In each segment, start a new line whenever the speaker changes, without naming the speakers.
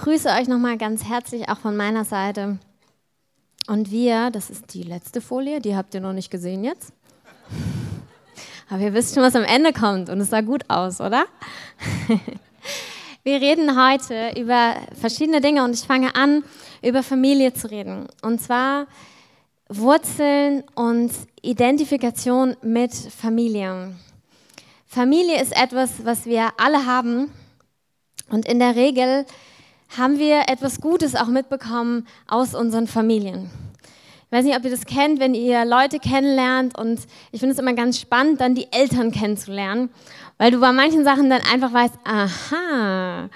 grüße euch nochmal ganz herzlich auch von meiner Seite. Und wir, das ist die letzte Folie, die habt ihr noch nicht gesehen jetzt. Aber ihr wisst schon, was am Ende kommt und es sah gut aus, oder? Wir reden heute über verschiedene Dinge und ich fange an, über Familie zu reden. Und zwar Wurzeln und Identifikation mit Familie. Familie ist etwas, was wir alle haben und in der Regel haben wir etwas Gutes auch mitbekommen aus unseren Familien. Ich weiß nicht, ob ihr das kennt, wenn ihr Leute kennenlernt und ich finde es immer ganz spannend, dann die Eltern kennenzulernen, weil du bei manchen Sachen dann einfach weißt, aha,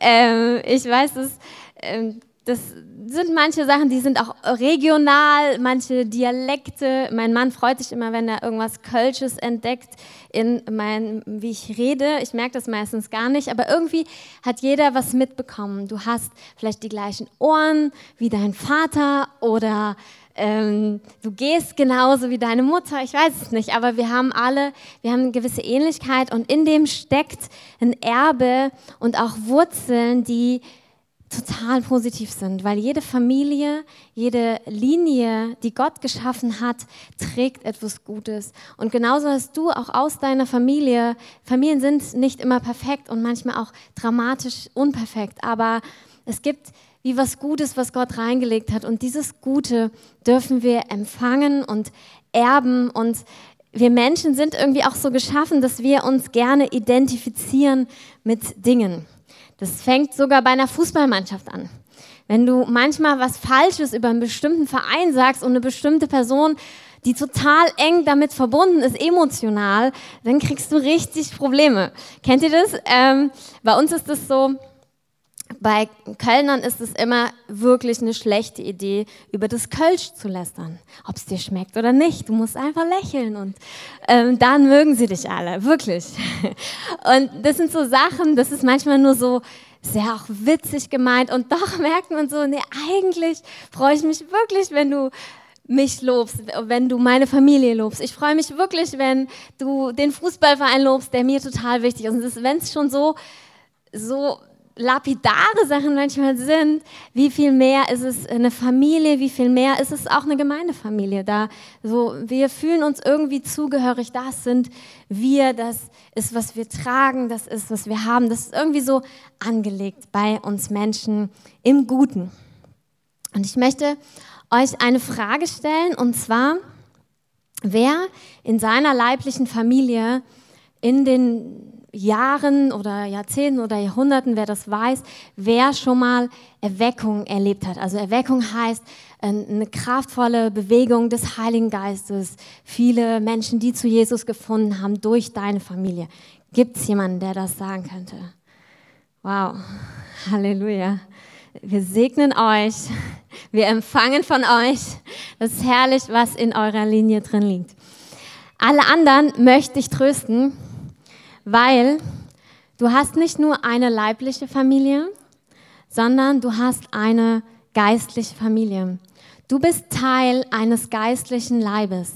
äh, ich weiß es, äh, das sind manche Sachen, die sind auch regional, manche Dialekte. Mein Mann freut sich immer, wenn er irgendwas Kölsches entdeckt in mein, wie ich rede. Ich merke das meistens gar nicht, aber irgendwie hat jeder was mitbekommen. Du hast vielleicht die gleichen Ohren wie dein Vater oder ähm, du gehst genauso wie deine Mutter, ich weiß es nicht, aber wir haben alle, wir haben eine gewisse Ähnlichkeit und in dem steckt ein Erbe und auch Wurzeln, die total positiv sind, weil jede Familie, jede Linie, die Gott geschaffen hat, trägt etwas Gutes. Und genauso hast du auch aus deiner Familie, Familien sind nicht immer perfekt und manchmal auch dramatisch unperfekt, aber es gibt wie was Gutes, was Gott reingelegt hat. Und dieses Gute dürfen wir empfangen und erben. Und wir Menschen sind irgendwie auch so geschaffen, dass wir uns gerne identifizieren mit Dingen. Das fängt sogar bei einer Fußballmannschaft an. Wenn du manchmal was Falsches über einen bestimmten Verein sagst und eine bestimmte Person, die total eng damit verbunden ist, emotional, dann kriegst du richtig Probleme. Kennt ihr das? Ähm, bei uns ist es so, bei Kölnern ist es immer wirklich eine schlechte Idee, über das Kölsch zu lästern. Ob es dir schmeckt oder nicht. Du musst einfach lächeln und ähm, dann mögen sie dich alle. Wirklich. Und das sind so Sachen, das ist manchmal nur so sehr auch witzig gemeint und doch merkt man so, nee, eigentlich freue ich mich wirklich, wenn du mich lobst, wenn du meine Familie lobst. Ich freue mich wirklich, wenn du den Fußballverein lobst, der mir total wichtig ist. Und wenn es schon so so lapidare Sachen manchmal sind, wie viel mehr ist es eine Familie, wie viel mehr ist es auch eine Gemeindefamilie. Da so, wir fühlen uns irgendwie zugehörig, das sind wir, das ist, was wir tragen, das ist, was wir haben. Das ist irgendwie so angelegt bei uns Menschen im Guten. Und ich möchte euch eine Frage stellen, und zwar, wer in seiner leiblichen Familie in den Jahren oder Jahrzehnten oder Jahrhunderten, wer das weiß, wer schon mal Erweckung erlebt hat. Also Erweckung heißt äh, eine kraftvolle Bewegung des Heiligen Geistes. Viele Menschen, die zu Jesus gefunden haben durch deine Familie. Gibt es jemanden, der das sagen könnte? Wow, Halleluja. Wir segnen euch, wir empfangen von euch. Das ist herrlich, was in eurer Linie drin liegt. Alle anderen möchte ich trösten weil du hast nicht nur eine leibliche Familie, sondern du hast eine geistliche Familie. Du bist Teil eines geistlichen Leibes.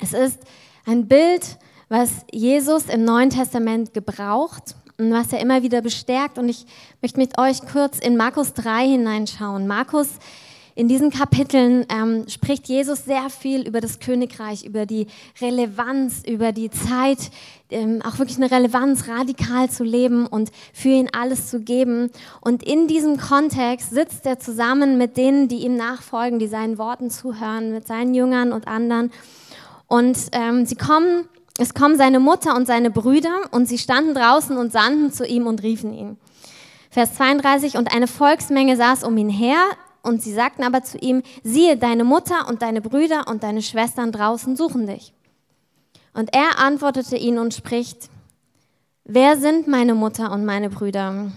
Es ist ein Bild, was Jesus im Neuen Testament gebraucht und was er immer wieder bestärkt. Und ich möchte mit euch kurz in Markus 3 hineinschauen. Markus in diesen Kapiteln ähm, spricht Jesus sehr viel über das Königreich, über die Relevanz, über die Zeit, ähm, auch wirklich eine Relevanz radikal zu leben und für ihn alles zu geben. Und in diesem Kontext sitzt er zusammen mit denen, die ihm nachfolgen, die seinen Worten zuhören, mit seinen Jüngern und anderen. Und ähm, sie kommen, es kommen seine Mutter und seine Brüder und sie standen draußen und sandten zu ihm und riefen ihn. Vers 32, und eine Volksmenge saß um ihn her, und sie sagten aber zu ihm, siehe, deine Mutter und deine Brüder und deine Schwestern draußen suchen dich. Und er antwortete ihnen und spricht, wer sind meine Mutter und meine Brüder?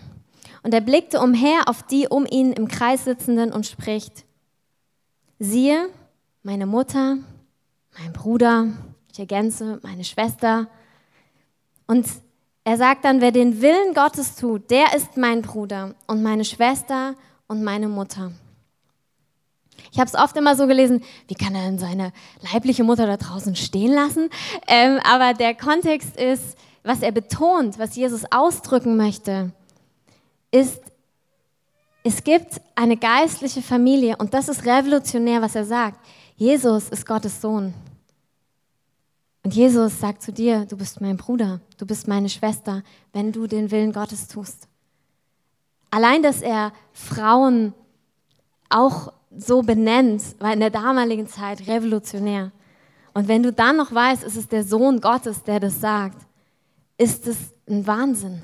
Und er blickte umher auf die um ihn im Kreis sitzenden und spricht, siehe, meine Mutter, mein Bruder, ich ergänze, meine Schwester. Und er sagt dann, wer den Willen Gottes tut, der ist mein Bruder und meine Schwester und meine Mutter. Ich habe es oft immer so gelesen, wie kann er denn seine leibliche Mutter da draußen stehen lassen? Ähm, aber der Kontext ist, was er betont, was Jesus ausdrücken möchte, ist es gibt eine geistliche Familie und das ist revolutionär, was er sagt. Jesus ist Gottes Sohn. Und Jesus sagt zu dir, du bist mein Bruder, du bist meine Schwester, wenn du den Willen Gottes tust. Allein, dass er Frauen auch so benennt, war in der damaligen Zeit revolutionär. Und wenn du dann noch weißt, es ist der Sohn Gottes, der das sagt, ist es ein Wahnsinn.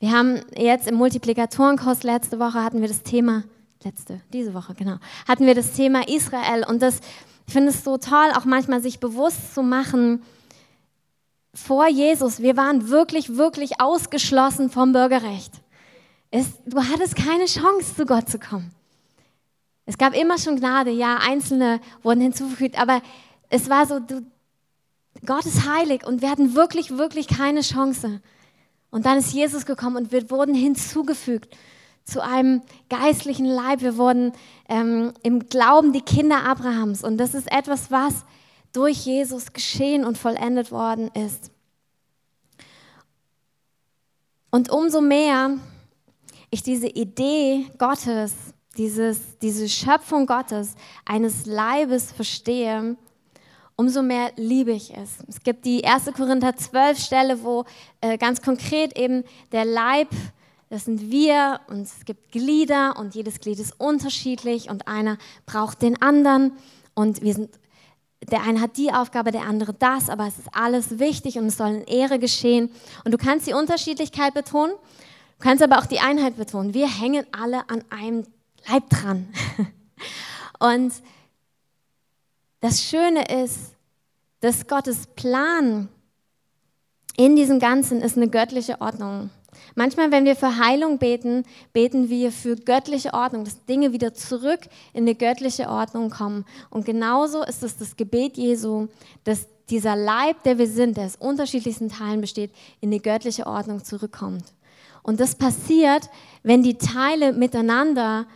Wir haben jetzt im Multiplikatorenkurs letzte Woche hatten wir das Thema, letzte, diese Woche, genau, hatten wir das Thema Israel und das, ich finde es so toll, auch manchmal sich bewusst zu machen, vor Jesus, wir waren wirklich, wirklich ausgeschlossen vom Bürgerrecht. Es, du hattest keine Chance, zu Gott zu kommen. Es gab immer schon Gnade, ja, Einzelne wurden hinzugefügt, aber es war so, du, Gott ist heilig und wir hatten wirklich, wirklich keine Chance. Und dann ist Jesus gekommen und wir wurden hinzugefügt zu einem geistlichen Leib. Wir wurden ähm, im Glauben die Kinder Abrahams. Und das ist etwas, was durch Jesus geschehen und vollendet worden ist. Und umso mehr ich diese Idee Gottes, dieses, diese Schöpfung Gottes eines Leibes verstehe, umso mehr liebe ich es. Es gibt die 1. Korinther 12 Stelle, wo äh, ganz konkret eben der Leib, das sind wir und es gibt Glieder und jedes Glied ist unterschiedlich und einer braucht den anderen und wir sind der eine hat die Aufgabe, der andere das, aber es ist alles wichtig und es soll in Ehre geschehen. Und du kannst die Unterschiedlichkeit betonen, du kannst aber auch die Einheit betonen. Wir hängen alle an einem Leib dran. Und das Schöne ist, dass Gottes Plan in diesem Ganzen ist eine göttliche Ordnung. Manchmal, wenn wir für Heilung beten, beten wir für göttliche Ordnung, dass Dinge wieder zurück in eine göttliche Ordnung kommen. Und genauso ist es das Gebet Jesu, dass dieser Leib, der wir sind, der aus unterschiedlichsten Teilen besteht, in die göttliche Ordnung zurückkommt. Und das passiert, wenn die Teile miteinander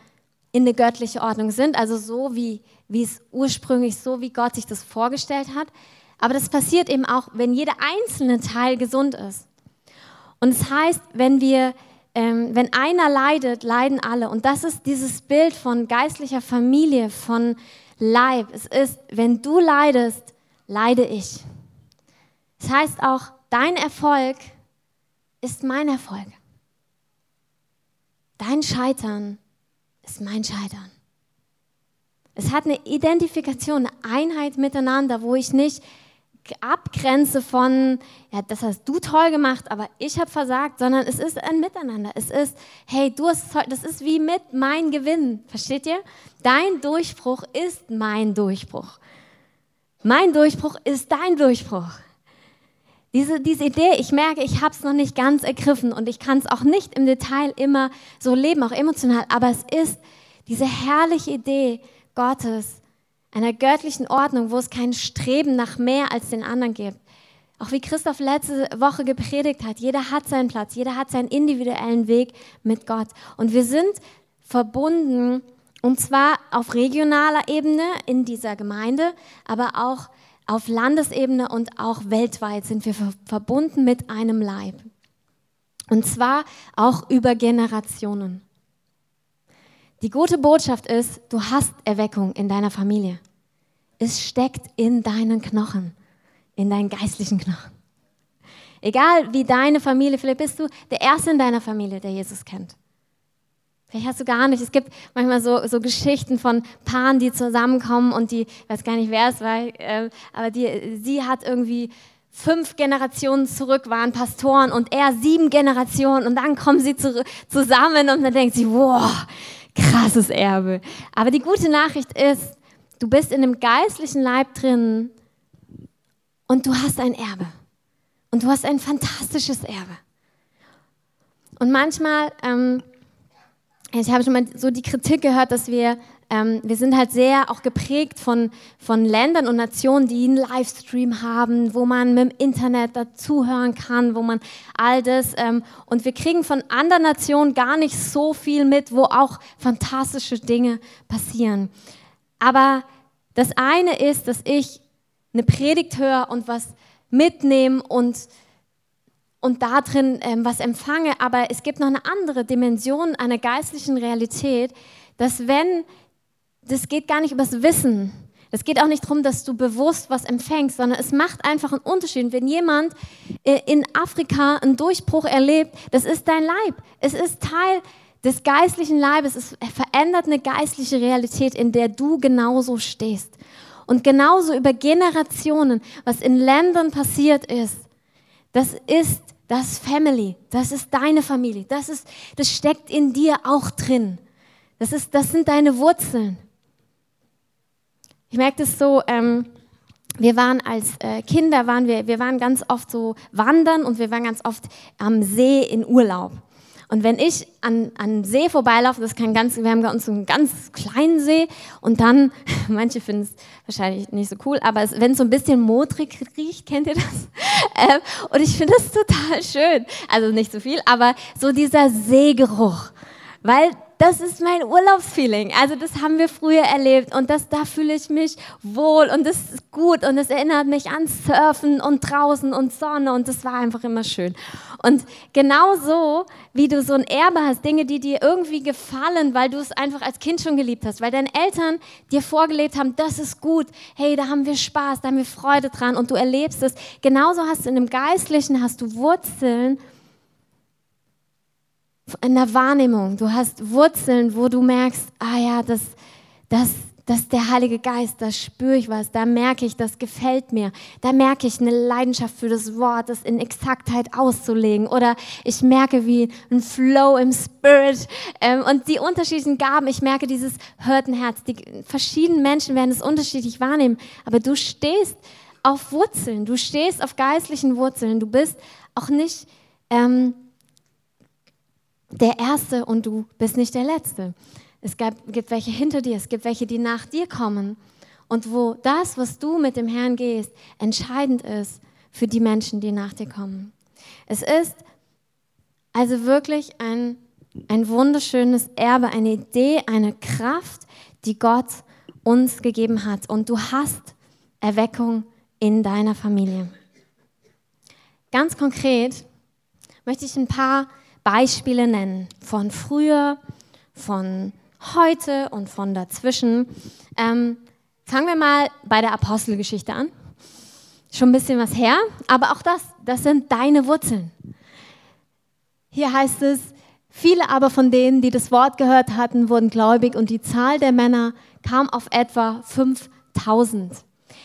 in eine göttliche Ordnung sind, also so wie wie es ursprünglich so, wie Gott sich das vorgestellt hat. Aber das passiert eben auch, wenn jeder einzelne Teil gesund ist. Und es das heißt, wenn wir, ähm, wenn einer leidet, leiden alle. Und das ist dieses Bild von geistlicher Familie, von Leib. Es ist, wenn du leidest, leide ich. Das heißt auch, dein Erfolg ist mein Erfolg. Dein Scheitern ist mein Scheitern. Es hat eine Identifikation, eine Einheit miteinander, wo ich nicht abgrenze von, ja, das hast du toll gemacht, aber ich habe versagt, sondern es ist ein Miteinander. Es ist, hey, du hast, das ist wie mit mein Gewinn, versteht ihr? Dein Durchbruch ist mein Durchbruch. Mein Durchbruch ist dein Durchbruch. Diese, diese Idee, ich merke, ich habe es noch nicht ganz ergriffen und ich kann es auch nicht im Detail immer so leben, auch emotional, aber es ist diese herrliche Idee, Gottes, einer göttlichen Ordnung, wo es kein Streben nach mehr als den anderen gibt. Auch wie Christoph letzte Woche gepredigt hat, jeder hat seinen Platz, jeder hat seinen individuellen Weg mit Gott. Und wir sind verbunden, und zwar auf regionaler Ebene in dieser Gemeinde, aber auch auf Landesebene und auch weltweit sind wir verbunden mit einem Leib. Und zwar auch über Generationen. Die gute Botschaft ist, du hast Erweckung in deiner Familie. Es steckt in deinen Knochen, in deinen geistlichen Knochen. Egal wie deine Familie, vielleicht bist du der Erste in deiner Familie, der Jesus kennt. Vielleicht hast du gar nicht. Es gibt manchmal so, so Geschichten von Paaren, die zusammenkommen und die, ich weiß gar nicht, wer es war, äh, aber die, sie hat irgendwie fünf Generationen zurück, waren Pastoren und er sieben Generationen und dann kommen sie zu, zusammen und dann denkt sie, wow, krasses Erbe. Aber die gute Nachricht ist, du bist in einem geistlichen Leib drin und du hast ein Erbe. Und du hast ein fantastisches Erbe. Und manchmal, ähm, ich habe schon mal so die Kritik gehört, dass wir ähm, wir sind halt sehr auch geprägt von, von Ländern und Nationen, die einen Livestream haben, wo man mit dem Internet dazuhören kann, wo man all das. Ähm, und wir kriegen von anderen Nationen gar nicht so viel mit, wo auch fantastische Dinge passieren. Aber das eine ist, dass ich eine Predigt höre und was mitnehme und und da drin ähm, was empfange, aber es gibt noch eine andere Dimension einer geistlichen Realität, dass wenn, das geht gar nicht übers Wissen, es geht auch nicht darum, dass du bewusst was empfängst, sondern es macht einfach einen Unterschied. Wenn jemand äh, in Afrika einen Durchbruch erlebt, das ist dein Leib. Es ist Teil des geistlichen Leibes. Es verändert eine geistliche Realität, in der du genauso stehst. Und genauso über Generationen, was in Ländern passiert ist, das ist das Family, das ist deine Familie, das, ist, das steckt in dir auch drin. Das, ist, das sind deine Wurzeln. Ich merke das so, ähm, wir waren als äh, Kinder, waren wir, wir waren ganz oft so wandern und wir waren ganz oft am See in Urlaub. Und wenn ich an, an See vorbeilaufe, das kann ganz, wir haben bei uns einen ganz kleinen See und dann, manche finden es wahrscheinlich nicht so cool, aber es, wenn es so ein bisschen modrig riecht, kennt ihr das? Ähm, und ich finde das total schön. Also nicht so viel, aber so dieser Seegeruch. Weil das ist mein Urlaubsfeeling. Also das haben wir früher erlebt und das, da fühle ich mich wohl und das ist gut und es erinnert mich an Surfen und draußen und Sonne und das war einfach immer schön. Und genauso wie du so ein Erbe hast, Dinge, die dir irgendwie gefallen, weil du es einfach als Kind schon geliebt hast, weil deine Eltern dir vorgelebt haben, das ist gut, hey, da haben wir Spaß, da haben wir Freude dran und du erlebst es. Genauso hast du in dem Geistlichen, hast du Wurzeln, in der Wahrnehmung. Du hast Wurzeln, wo du merkst, ah ja, das, das, das ist der Heilige Geist, da spüre ich was, da merke ich, das gefällt mir. Da merke ich eine Leidenschaft für das Wort, das in Exaktheit auszulegen. Oder ich merke wie ein Flow im Spirit. Ähm, und die unterschiedlichen Gaben, ich merke dieses Hörtenherz. Die verschiedenen Menschen werden es unterschiedlich wahrnehmen. Aber du stehst auf Wurzeln, du stehst auf geistlichen Wurzeln. Du bist auch nicht... Ähm, der Erste und du bist nicht der Letzte. Es gibt welche hinter dir, es gibt welche, die nach dir kommen. Und wo das, was du mit dem Herrn gehst, entscheidend ist für die Menschen, die nach dir kommen. Es ist also wirklich ein, ein wunderschönes Erbe, eine Idee, eine Kraft, die Gott uns gegeben hat. Und du hast Erweckung in deiner Familie. Ganz konkret möchte ich ein paar Beispiele nennen von früher, von heute und von dazwischen. Ähm, fangen wir mal bei der Apostelgeschichte an. Schon ein bisschen was her, aber auch das, das sind deine Wurzeln. Hier heißt es, viele aber von denen, die das Wort gehört hatten, wurden gläubig und die Zahl der Männer kam auf etwa 5000.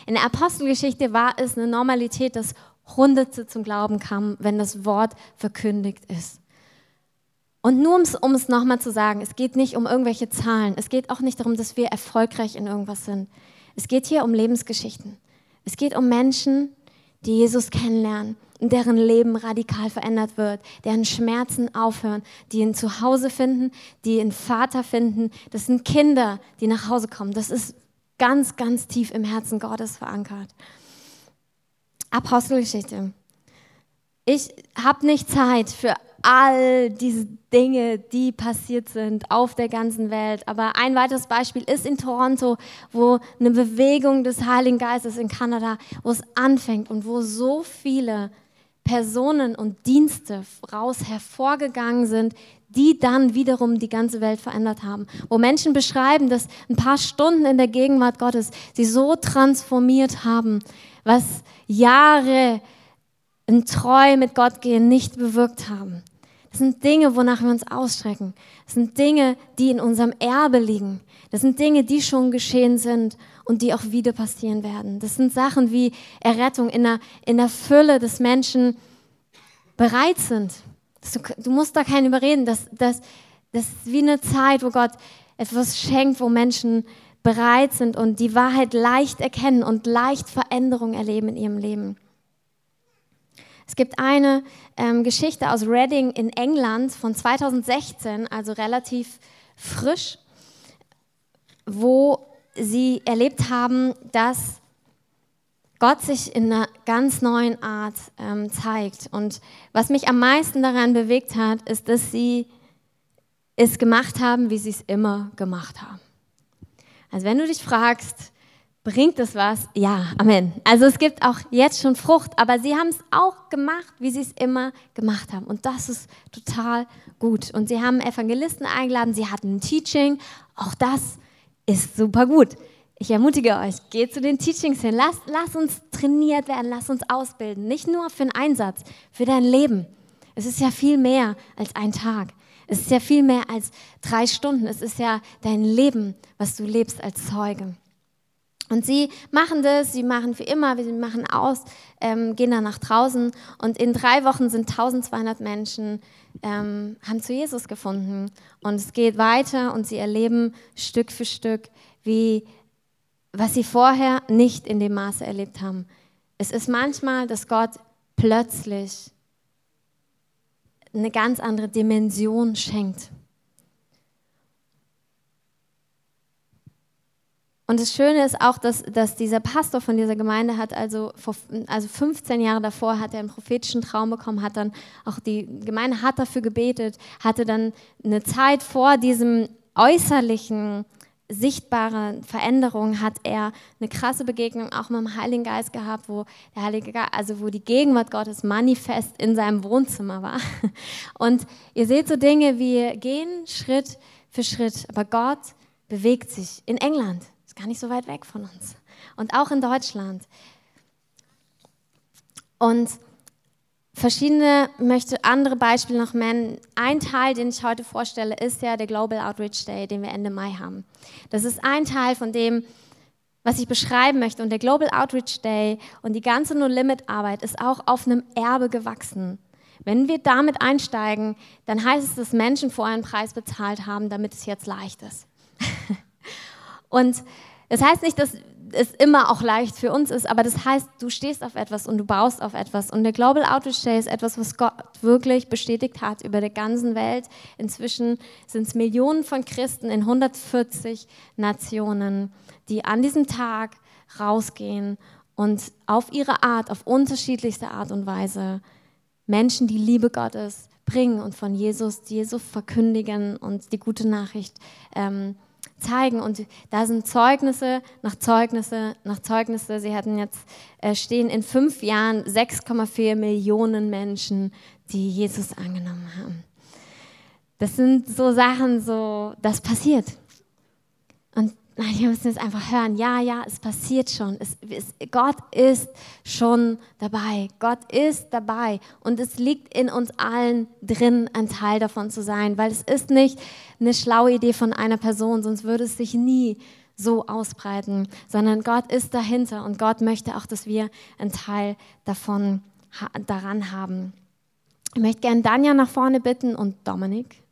In der Apostelgeschichte war es eine Normalität, dass Hunderte zum Glauben kamen, wenn das Wort verkündigt ist. Und nur um es nochmal zu sagen, es geht nicht um irgendwelche Zahlen. Es geht auch nicht darum, dass wir erfolgreich in irgendwas sind. Es geht hier um Lebensgeschichten. Es geht um Menschen, die Jesus kennenlernen und deren Leben radikal verändert wird, deren Schmerzen aufhören, die ein Zuhause finden, die einen Vater finden. Das sind Kinder, die nach Hause kommen. Das ist ganz, ganz tief im Herzen Gottes verankert. Apostelgeschichte. Ich habe nicht Zeit für all diese Dinge, die passiert sind auf der ganzen Welt. Aber ein weiteres Beispiel ist in Toronto, wo eine Bewegung des Heiligen Geistes in Kanada, wo es anfängt und wo so viele Personen und Dienste raus hervorgegangen sind, die dann wiederum die ganze Welt verändert haben. Wo Menschen beschreiben, dass ein paar Stunden in der Gegenwart Gottes sie so transformiert haben, was Jahre ein Treu mit Gott gehen nicht bewirkt haben. Das sind Dinge, wonach wir uns ausstrecken. Das sind Dinge, die in unserem Erbe liegen. Das sind Dinge, die schon geschehen sind und die auch wieder passieren werden. Das sind Sachen wie Errettung in der, in der Fülle, dass Menschen bereit sind. Du, du, musst da keinen überreden. Das, das, das ist wie eine Zeit, wo Gott etwas schenkt, wo Menschen bereit sind und die Wahrheit leicht erkennen und leicht Veränderung erleben in ihrem Leben. Es gibt eine ähm, Geschichte aus Reading in England von 2016, also relativ frisch, wo sie erlebt haben, dass Gott sich in einer ganz neuen Art ähm, zeigt. Und was mich am meisten daran bewegt hat, ist, dass sie es gemacht haben, wie sie es immer gemacht haben. Also wenn du dich fragst, Bringt es was? Ja, Amen. Also es gibt auch jetzt schon Frucht, aber sie haben es auch gemacht, wie sie es immer gemacht haben. Und das ist total gut. Und sie haben Evangelisten eingeladen, sie hatten ein Teaching. Auch das ist super gut. Ich ermutige euch, geht zu den Teachings hin. Lass, lass uns trainiert werden, lass uns ausbilden. Nicht nur für den Einsatz, für dein Leben. Es ist ja viel mehr als ein Tag. Es ist ja viel mehr als drei Stunden. Es ist ja dein Leben, was du lebst als Zeuge. Und sie machen das, sie machen für immer, sie machen aus, ähm, gehen dann nach draußen und in drei Wochen sind 1200 Menschen, ähm, haben zu Jesus gefunden. Und es geht weiter und sie erleben Stück für Stück, wie, was sie vorher nicht in dem Maße erlebt haben. Es ist manchmal, dass Gott plötzlich eine ganz andere Dimension schenkt. Und das Schöne ist auch, dass, dass dieser Pastor von dieser Gemeinde hat, also, vor, also 15 Jahre davor hat er einen prophetischen Traum bekommen, hat dann auch die Gemeinde hat dafür gebetet, hatte dann eine Zeit vor diesem äußerlichen, sichtbaren Veränderung, hat er eine krasse Begegnung auch mit dem Heiligen Geist gehabt, wo der Heilige Geist, also wo die Gegenwart Gottes manifest in seinem Wohnzimmer war. Und ihr seht so Dinge, wie gehen Schritt für Schritt, aber Gott bewegt sich in England ist gar nicht so weit weg von uns. Und auch in Deutschland. Und verschiedene, möchte andere Beispiele noch nennen. Ein Teil, den ich heute vorstelle, ist ja der Global Outreach Day, den wir Ende Mai haben. Das ist ein Teil von dem, was ich beschreiben möchte. Und der Global Outreach Day und die ganze No-Limit-Arbeit ist auch auf einem Erbe gewachsen. Wenn wir damit einsteigen, dann heißt es, dass Menschen vorher einen Preis bezahlt haben, damit es jetzt leicht ist. Und das heißt nicht, dass es immer auch leicht für uns ist, aber das heißt, du stehst auf etwas und du baust auf etwas. Und der Global Outreach Day ist etwas, was Gott wirklich bestätigt hat über der ganzen Welt. Inzwischen sind es Millionen von Christen in 140 Nationen, die an diesem Tag rausgehen und auf ihre Art, auf unterschiedlichste Art und Weise Menschen die Liebe Gottes bringen und von Jesus, Jesus verkündigen und die gute Nachricht ähm, zeigen. Und da sind Zeugnisse nach Zeugnisse nach Zeugnisse. Sie hatten jetzt äh, stehen in fünf Jahren 6,4 Millionen Menschen, die Jesus angenommen haben. Das sind so Sachen, so das passiert. Und wir müssen jetzt einfach hören, ja, ja, es passiert schon. Es, es, Gott ist schon dabei. Gott ist dabei. Und es liegt in uns allen drin, ein Teil davon zu sein, weil es ist nicht eine schlaue Idee von einer Person, sonst würde es sich nie so ausbreiten, sondern Gott ist dahinter und Gott möchte auch, dass wir einen Teil davon daran haben. Ich möchte gerne Danja nach vorne bitten und Dominik.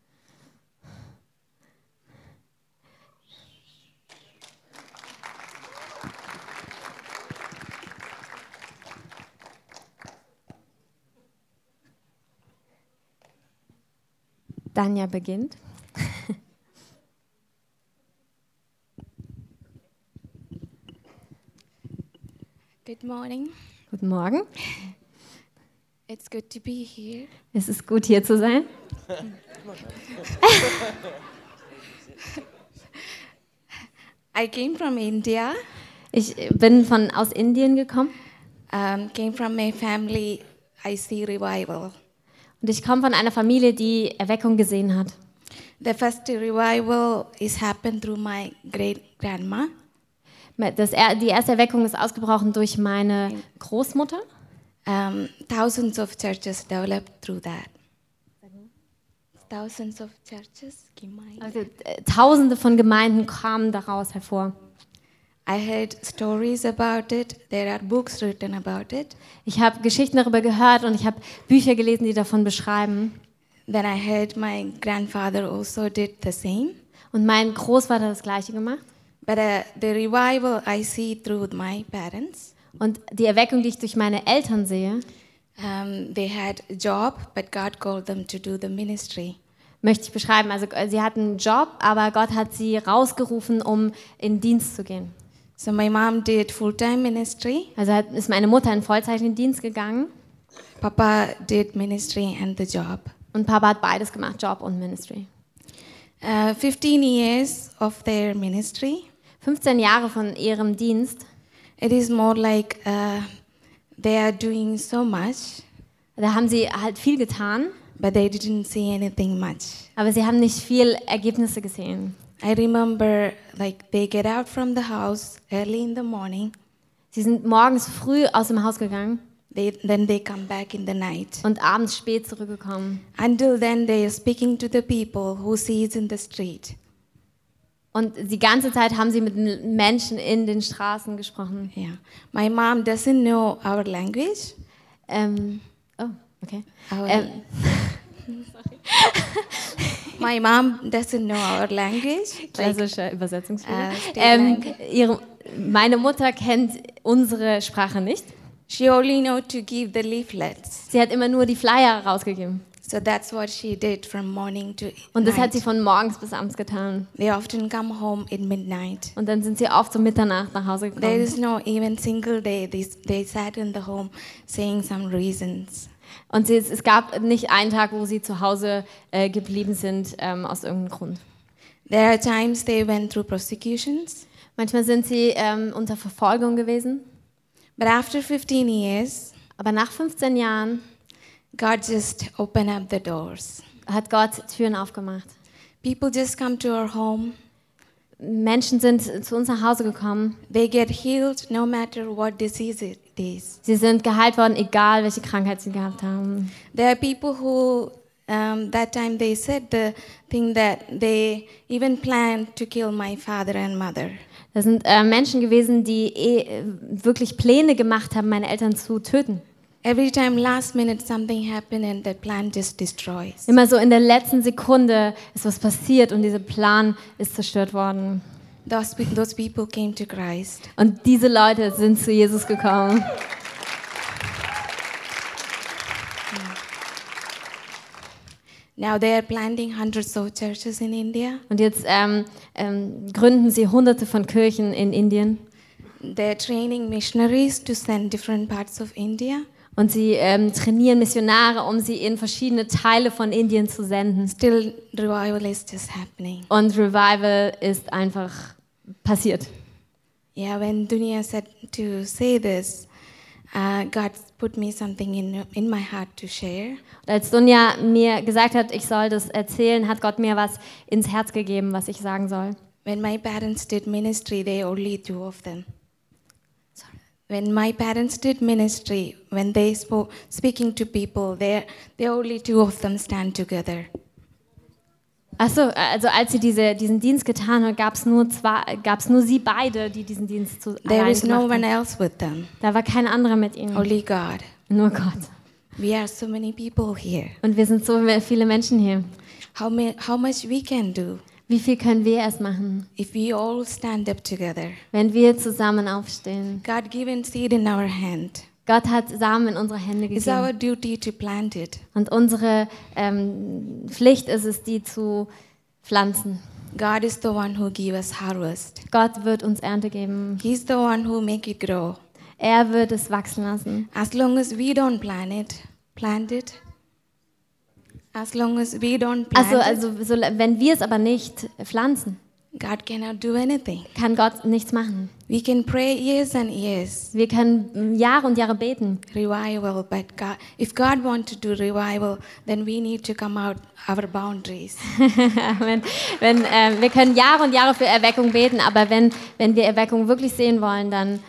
Danja beginnt.
Good morning.
Guten Morgen.
It's good to be here.
Es ist gut hier zu sein.
I came from India.
Ich bin von aus Indien gekommen.
Um, came from a family I see revival.
Und ich komme von einer Familie, die Erweckung gesehen hat.
The first revival is happened through my great grandma.
Das, die erste Erweckung ist ausgebrochen durch meine Großmutter.
Um, thousands of churches developed through that. Thousands of churches.
Also, äh, Tausende von Gemeinden kamen daraus hervor. Ich habe Geschichten darüber gehört und ich habe Bücher gelesen, die davon beschreiben.
Then I heard my grandfather also did the same.
Und mein Großvater hat das gleiche gemacht.
But uh, the revival I see through my parents.
Und die Erweckung, die ich durch meine Eltern sehe.
Um, they had a job, but God called them to do the ministry
möchte ich beschreiben. Also äh, sie hatten einen Job, aber Gott hat sie rausgerufen, um in Dienst zu gehen.
So my mom did full-time ministry.
Also ist meine Mutter in Vollzeit in Dienst gegangen.
Papa did ministry and the job.
Und Papa hat beides gemacht, Job und Ministry.
Uh, 15 years of their ministry.
15 Jahre von ihrem Dienst.
It is more like uh, they are doing so much,
Da haben sie halt viel getan,
but they didn't see anything much.
aber sie haben nicht viel Ergebnisse gesehen.
I remember like they get out from the house early in the morning,
Sie sind morgens früh aus dem Haus gegangen
they, then they come back in the night.
und abends spät zurückgekommen.
Until then, they are speaking to the people who sees in the street.
Und die ganze Zeit haben sie mit den Menschen in den Straßen gesprochen.
Yeah, my mom doesn't know our language.
Ähm, oh, okay.
Our,
Ähm,
my mom doesn't know our language. Like,
klassischer Übersetzungsfehler.
State
ähm,
Language.
ihre, meine Mutter kennt unsere Sprache nicht.
she only know to give the leaflets.
Sie hat immer nur die Flyer rausgegeben.
So that's what she did from morning to
Und das hat
night.
sie von morgens bis abends getan.
They often come home in midnight.
Und dann sind sie oft um Mitternacht nach Hause
There
gekommen.
is no even single day they, they sat in the home saying some reasons.
Und sie, es gab nicht einen Tag, wo sie zu Hause äh, geblieben sind, ähm, aus irgendeinem Grund.
There are times they went through prosecutions,
Manchmal sind sie ähm, unter Verfolgung gewesen.
but after 15 years,
Aber nach 15 Jahren
God just opened up the doors.
hat Gott Türen aufgemacht.
People just come to our home.
Menschen sind zu uns nach Hause gekommen.
They get healed no matter what disease is.
Sie sind geheilt worden, egal welche Krankheit sie gehabt haben.
There are people who, um, that time they said the thing that they even planned to kill my father and mother.
Das sind äh, Menschen gewesen, die eh, wirklich Pläne gemacht haben, meine Eltern zu töten.
Every time last minute something happened and that plan just destroys.
Immer so in der letzten Sekunde ist was passiert und dieser Plan ist zerstört worden.
Those, those people came to Christ.
Und diese Leute sind zu Jesus gekommen.
Now they are planting hundreds of churches in India.
Und jetzt ähm, ähm, gründen sie hunderte von Kirchen in Indien.
They're training missionaries to send different parts of India.
Und sie ähm, trainieren Missionare, um sie in verschiedene Teile von Indien zu senden.
Still, revival is just happening.
Und Revival ist einfach passiert.
Yeah, when Dunya said to say this, uh, God put me something in, in my heart to share.
Und als Dunja mir gesagt hat, ich soll das erzählen, hat Gott mir was ins Herz gegeben, was ich sagen soll.
When my parents did ministry, they only two of them. When my parents did ministry, when they spoke speaking to people, they they only two of them stand together.
Achso, also als sie diese, diesen Dienst getan hat, gab es nur, zwei- gab's nur sie beide, die diesen Dienst zu
There is no one else with them,
Da war kein anderer mit ihnen,
only God.
nur Gott.
We are so many people here.
Und wir sind so viele Menschen hier.
How, ma- how much we can do
Wie viel können wir erst machen,
if we all stand up together.
wenn wir zusammen aufstehen?
God given seed in our hand.
Gott hat Samen in unsere Hände
It's
gegeben.
our duty to plant it.
Und unsere ähm, Pflicht ist es, die zu pflanzen.
God is the one who give us harvest.
Gott wird uns Ernte geben.
He's the one who make it grow.
Er wird es wachsen lassen.
As long as we don't plant it, plant it. As long as we don't plant
Also, also so, wenn wir es aber nicht pflanzen,
God cannot do anything.
kann Gott nichts machen.
We can pray years and years,
Wir können Jahre und Jahre beten.
revival, but God, if God wants to do revival, then we need to come out our boundaries.
wenn, wenn, äh, wir können Jahre und Jahre für Erweckung beten, aber wenn, wenn wir Erweckung wirklich sehen wollen, dann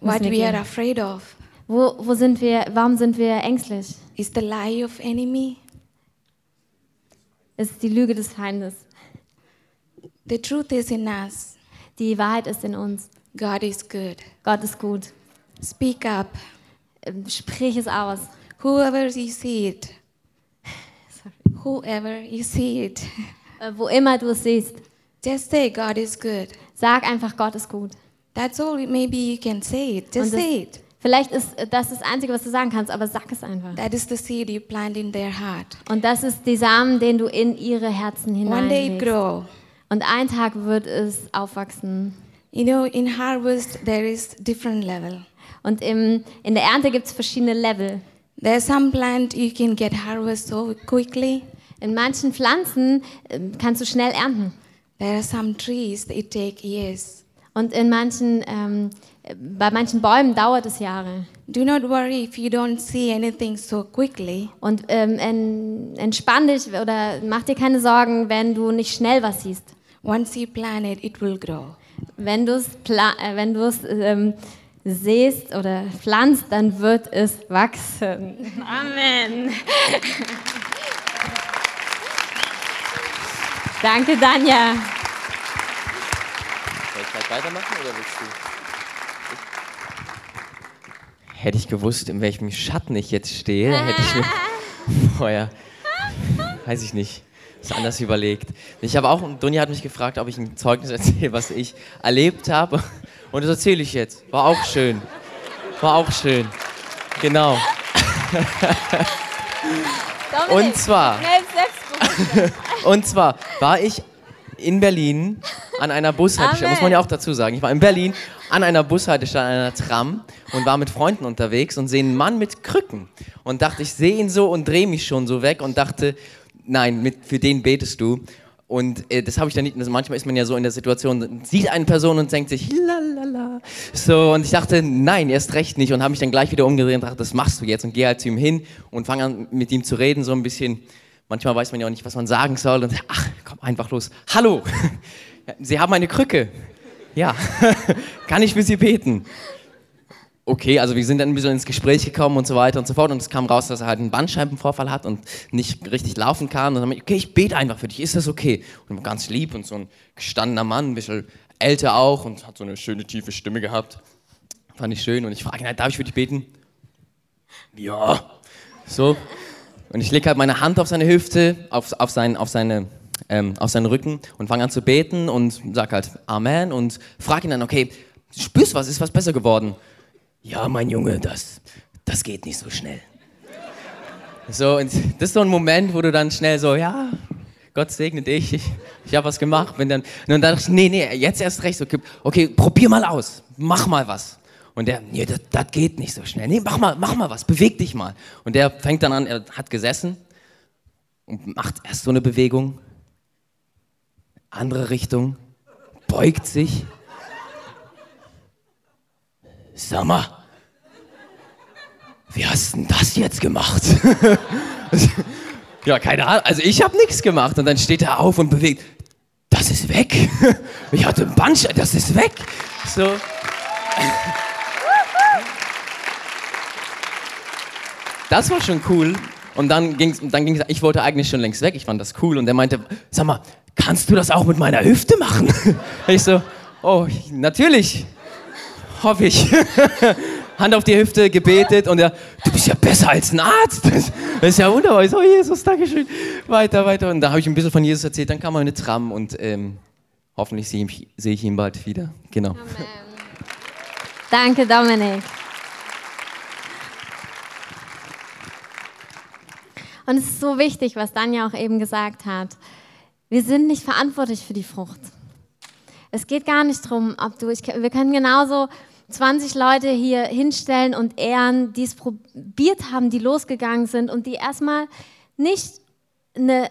What
wir
we are afraid of
Wo, wo sind wir, warum sind wir ängstlich?
is the lie of enemy.
Es ist die Lüge des Feindes.
The truth is in us.
Die Wahrheit ist in uns.
God is good.
Gott ist gut.
Speak up.
Ähm, Sprich es aus.
Whoever you see it. Whoever you see it.
Äh, Wo immer du es siehst,
Just say God is good.
sag einfach, Gott ist gut.
That's all maybe you can say it. Just
das-
say it.
Vielleicht ist äh, das das Einzige, was du sagen kannst, aber sag es einfach.
That is the seed you plant in their heart.
Und das ist die Samen, den du in ihre Herzen
One day it
hineinlegst.
grow.
Und ein Tag wird es aufwachsen.
You know, in harvest there is different level.
Und im, in der Ernte gibt es verschiedene Level.
There's some plant you can get harvest so quickly.
In manchen Pflanzen ähm, kannst du schnell ernten.
There are some trees that it take years.
Und in manchen, ähm, bei manchen Bäumen dauert es Jahre.
Do not worry if you don't see anything so quickly.
Und ähm, en, entspann dich oder mach dir keine Sorgen, wenn du nicht schnell was siehst.
Once you plant it, it will grow.
Wenn du es äh, wenn du's, ähm, siehst oder pflanzt, dann wird es wachsen. Amen. Danke, Danja.
Soll ich gleich weitermachen oder willst du? Hätte ich gewusst, in welchem Schatten ich jetzt stehe, hätte ich mir vorher, weiß ich nicht, das anders überlegt. Ich habe auch, Dunja hat mich gefragt, ob ich ein Zeugnis erzähle, was ich erlebt habe. Und das erzähle ich jetzt. War auch schön. War auch schön. Genau. Und zwar, und zwar war ich in Berlin an einer Bushaltestelle, muss man ja auch dazu sagen. Ich war in Berlin an einer Bushaltestelle, an einer Tram und war mit Freunden unterwegs und sehe einen Mann mit Krücken und dachte, ich sehe ihn so und drehe mich schon so weg und dachte, nein, mit, für den betest du. Und äh, das habe ich dann nicht. Also manchmal ist man ja so in der Situation, sieht eine Person und denkt sich, lalala. So, und ich dachte, nein, erst recht nicht. Und habe mich dann gleich wieder umgedreht und dachte, das machst du jetzt. Und gehe halt zu ihm hin und fange an, mit ihm zu reden, so ein bisschen. Manchmal weiß man ja auch nicht, was man sagen soll. Und ach, komm einfach los. Hallo, Sie haben eine Krücke. Ja, kann ich für Sie beten? okay, also wir sind dann ein bisschen ins Gespräch gekommen und so weiter und so fort und es kam raus, dass er halt einen Bandscheibenvorfall hat und nicht richtig laufen kann und dann meinte okay, ich bete einfach für dich, ist das okay? Und ganz lieb und so ein gestandener Mann, ein bisschen älter auch und hat so eine schöne tiefe Stimme gehabt. Fand ich schön und ich frage ihn, darf ich für dich beten? Ja. So. Und ich lege halt meine Hand auf seine Hüfte, auf, auf, sein, auf, seine, ähm, auf seinen Rücken und fange an zu beten und sage halt Amen und frage ihn dann, okay, spürst du was, ist was besser geworden? ja, mein Junge, das, das geht nicht so schnell. So, und das ist so ein Moment, wo du dann schnell so, ja, Gott segne dich, ich, ich habe was gemacht. Bin dann, und dann dachte ich, nee, nee, jetzt erst recht. Okay, okay, probier mal aus, mach mal was. Und der, nee, das, das geht nicht so schnell. Nee, mach mal, mach mal was, beweg dich mal. Und der fängt dann an, er hat gesessen und macht erst so eine Bewegung, andere Richtung, beugt sich Sag mal, wie hast denn das jetzt gemacht? ja, keine Ahnung. Also ich habe nichts gemacht. Und dann steht er auf und bewegt. Das ist weg. Ich hatte einen Bandschein, das ist weg. So. Das war schon cool. Und dann ging es, dann ich wollte eigentlich schon längst weg. Ich fand das cool. Und er meinte, sag mal, kannst du das auch mit meiner Hüfte machen? Ich so, oh, natürlich hoffe ich. Hand auf die Hüfte, gebetet und er, du bist ja besser als ein Arzt. Das, ist ja wunderbar. Ich so, oh Jesus, Dankeschön. Weiter, weiter. Und da habe ich ein bisschen von Jesus erzählt. Dann kam eine Tram und ähm, hoffentlich sehe ich, seh ich ihn bald wieder. Genau. Amen.
Danke, Dominik. Und es ist so wichtig, was Danja auch eben gesagt hat. Wir sind nicht verantwortlich für die Frucht. Es geht gar nicht darum, ob du, ich, wir können genauso 20 Leute hier hinstellen und ehren, die es probiert haben, die losgegangen sind und die erstmal nicht eine,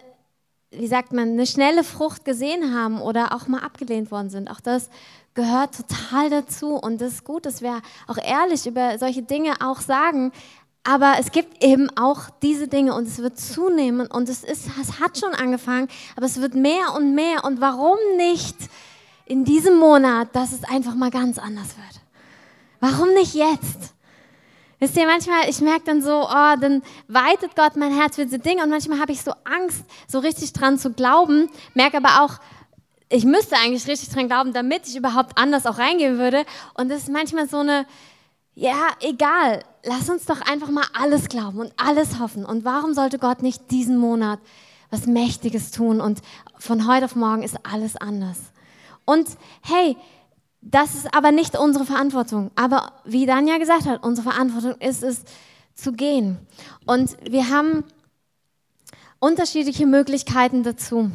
wie sagt man, eine schnelle Frucht gesehen haben oder auch mal abgelehnt worden sind. Auch das gehört total dazu und das ist gut, dass wir auch ehrlich über solche Dinge auch sagen. Aber es gibt eben auch diese Dinge und es wird zunehmen und es, ist, es hat schon angefangen, aber es wird mehr und mehr. Und warum nicht in diesem Monat, dass es einfach mal ganz anders wird? Warum nicht jetzt? Wisst ihr, manchmal, ich merke dann so, oh, dann weitet Gott mein Herz für diese Dinge und manchmal habe ich so Angst, so richtig dran zu glauben, merke aber auch, ich müsste eigentlich richtig dran glauben, damit ich überhaupt anders auch reingehen würde. Und das ist manchmal so eine, ja, egal, lass uns doch einfach mal alles glauben und alles hoffen. Und warum sollte Gott nicht diesen Monat was Mächtiges tun und von heute auf morgen ist alles anders? Und hey, das ist aber nicht unsere Verantwortung. Aber wie Danja gesagt hat, unsere Verantwortung ist es zu gehen. Und wir haben unterschiedliche Möglichkeiten dazu.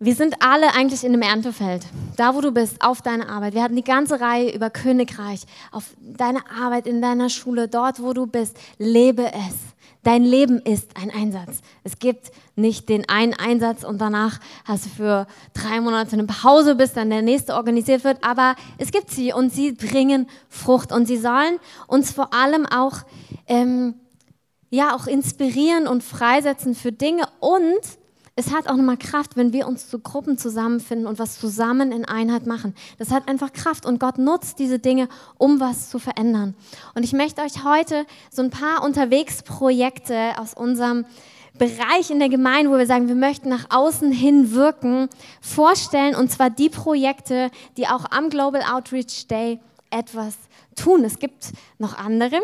Wir sind alle eigentlich in einem Erntefeld. Da, wo du bist, auf deiner Arbeit. Wir hatten die ganze Reihe über Königreich, auf deine Arbeit, in deiner Schule, dort, wo du bist. Lebe es. Dein Leben ist ein Einsatz. Es gibt nicht den einen Einsatz und danach hast du für drei Monate eine Pause, bis dann der nächste organisiert wird. Aber es gibt sie und sie bringen Frucht und sie sollen uns vor allem auch, ähm, ja, auch inspirieren und freisetzen für Dinge und es hat auch nochmal Kraft, wenn wir uns zu Gruppen zusammenfinden und was zusammen in Einheit machen. Das hat einfach Kraft und Gott nutzt diese Dinge, um was zu verändern. Und ich möchte euch heute so ein paar Unterwegsprojekte aus unserem Bereich in der Gemeinde, wo wir sagen, wir möchten nach außen hin wirken, vorstellen. Und zwar die Projekte, die auch am Global Outreach Day etwas tun. Es gibt noch andere,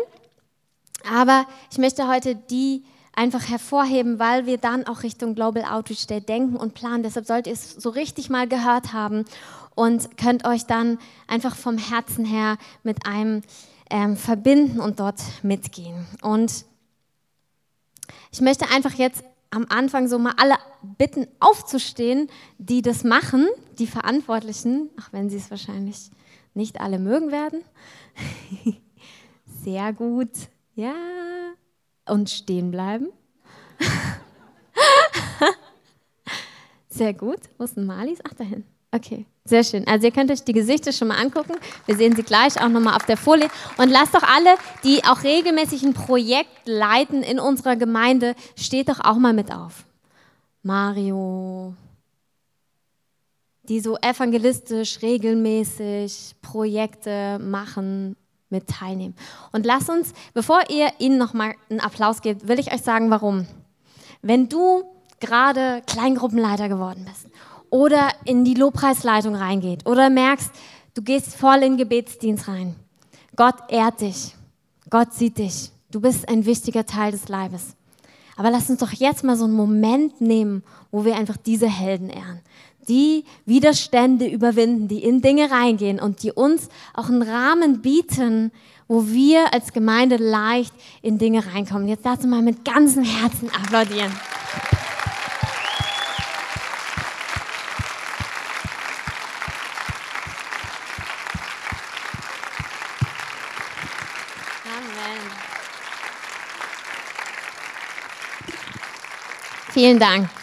aber ich möchte heute die einfach hervorheben, weil wir dann auch Richtung Global Outreach Day denken und planen. Deshalb solltet ihr es so richtig mal gehört haben und könnt euch dann einfach vom Herzen her mit einem ähm, verbinden und dort mitgehen. Und ich möchte einfach jetzt am Anfang so mal alle bitten, aufzustehen, die das machen, die Verantwortlichen, auch wenn sie es wahrscheinlich nicht alle mögen werden. Sehr gut. Ja, und stehen bleiben. Sehr gut. Wo ist denn Malis? Ach, dahin. Okay, sehr schön. Also ihr könnt euch die Gesichter schon mal angucken. Wir sehen sie gleich auch nochmal auf der Folie. Und lasst doch alle, die auch regelmäßig ein Projekt leiten in unserer Gemeinde, steht doch auch mal mit auf. Mario, die so evangelistisch regelmäßig Projekte machen, mit teilnehmen. Und lasst uns, bevor ihr ihnen nochmal einen Applaus gebt, will ich euch sagen, warum. Wenn du gerade Kleingruppenleiter geworden bist oder in die Lobpreisleitung reingeht oder merkst, du gehst voll in Gebetsdienst rein, Gott ehrt dich, Gott sieht dich, du bist ein wichtiger Teil des Leibes. Aber lass uns doch jetzt mal so einen Moment nehmen, wo wir einfach diese Helden ehren die Widerstände überwinden, die in Dinge reingehen und die uns auch einen Rahmen bieten, wo wir als Gemeinde leicht in Dinge reinkommen. Jetzt dazu mal mit ganzem Herzen applaudieren. Amen. Vielen Dank.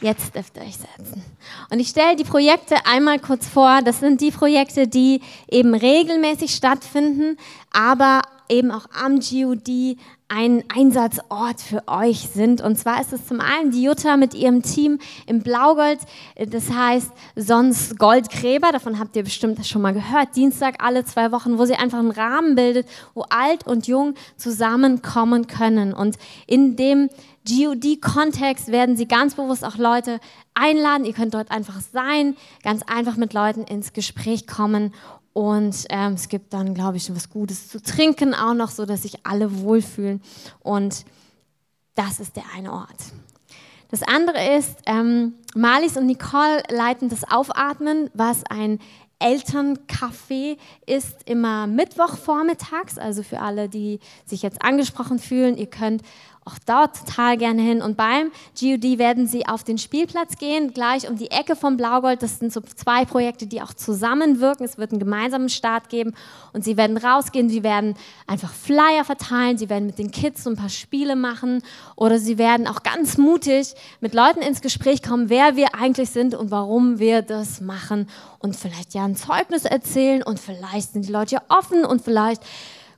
Jetzt dürft ihr euch setzen. Und ich stelle die Projekte einmal kurz vor. Das sind die Projekte, die eben regelmäßig stattfinden, aber eben auch am GUD ein Einsatzort für euch sind. Und zwar ist es zum einen die Jutta mit ihrem Team im Blaugold, das heißt sonst Goldgräber, davon habt ihr bestimmt schon mal gehört, Dienstag alle zwei Wochen, wo sie einfach einen Rahmen bildet, wo alt und jung zusammenkommen können. Und in dem GOD-Kontext werden sie ganz bewusst auch Leute einladen. Ihr könnt dort einfach sein, ganz einfach mit Leuten ins Gespräch kommen. Und ähm, es gibt dann, glaube ich, was Gutes zu trinken auch noch, so dass sich alle wohlfühlen. Und das ist der eine Ort. Das andere ist, ähm, Marlies und Nicole leiten das Aufatmen, was ein Elterncafé ist immer Mittwochvormittags, also für alle, die sich jetzt angesprochen fühlen, ihr könnt auch dort total gerne hin. Und beim GUD werden sie auf den Spielplatz gehen, gleich um die Ecke vom Blaugold. Das sind so zwei Projekte, die auch zusammenwirken. Es wird einen gemeinsamen Start geben und sie werden rausgehen, sie werden einfach Flyer verteilen, sie werden mit den Kids so ein paar Spiele machen oder sie werden auch ganz mutig mit Leuten ins Gespräch kommen, wer wir eigentlich sind und warum wir das machen und vielleicht ja ein Zeugnis erzählen und vielleicht sind die Leute ja offen und vielleicht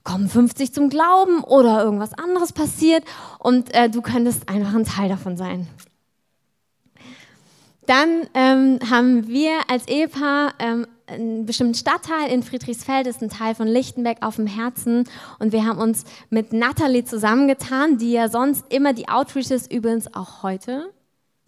kommen 50 zum Glauben oder irgendwas anderes passiert und äh, du könntest einfach ein Teil davon sein. Dann ähm, haben wir als Ehepaar ähm, einen bestimmten Stadtteil in Friedrichsfeld, ist ein Teil von Lichtenberg auf dem Herzen und wir haben uns mit Natalie zusammengetan, die ja sonst immer die Outreaches übrigens auch heute,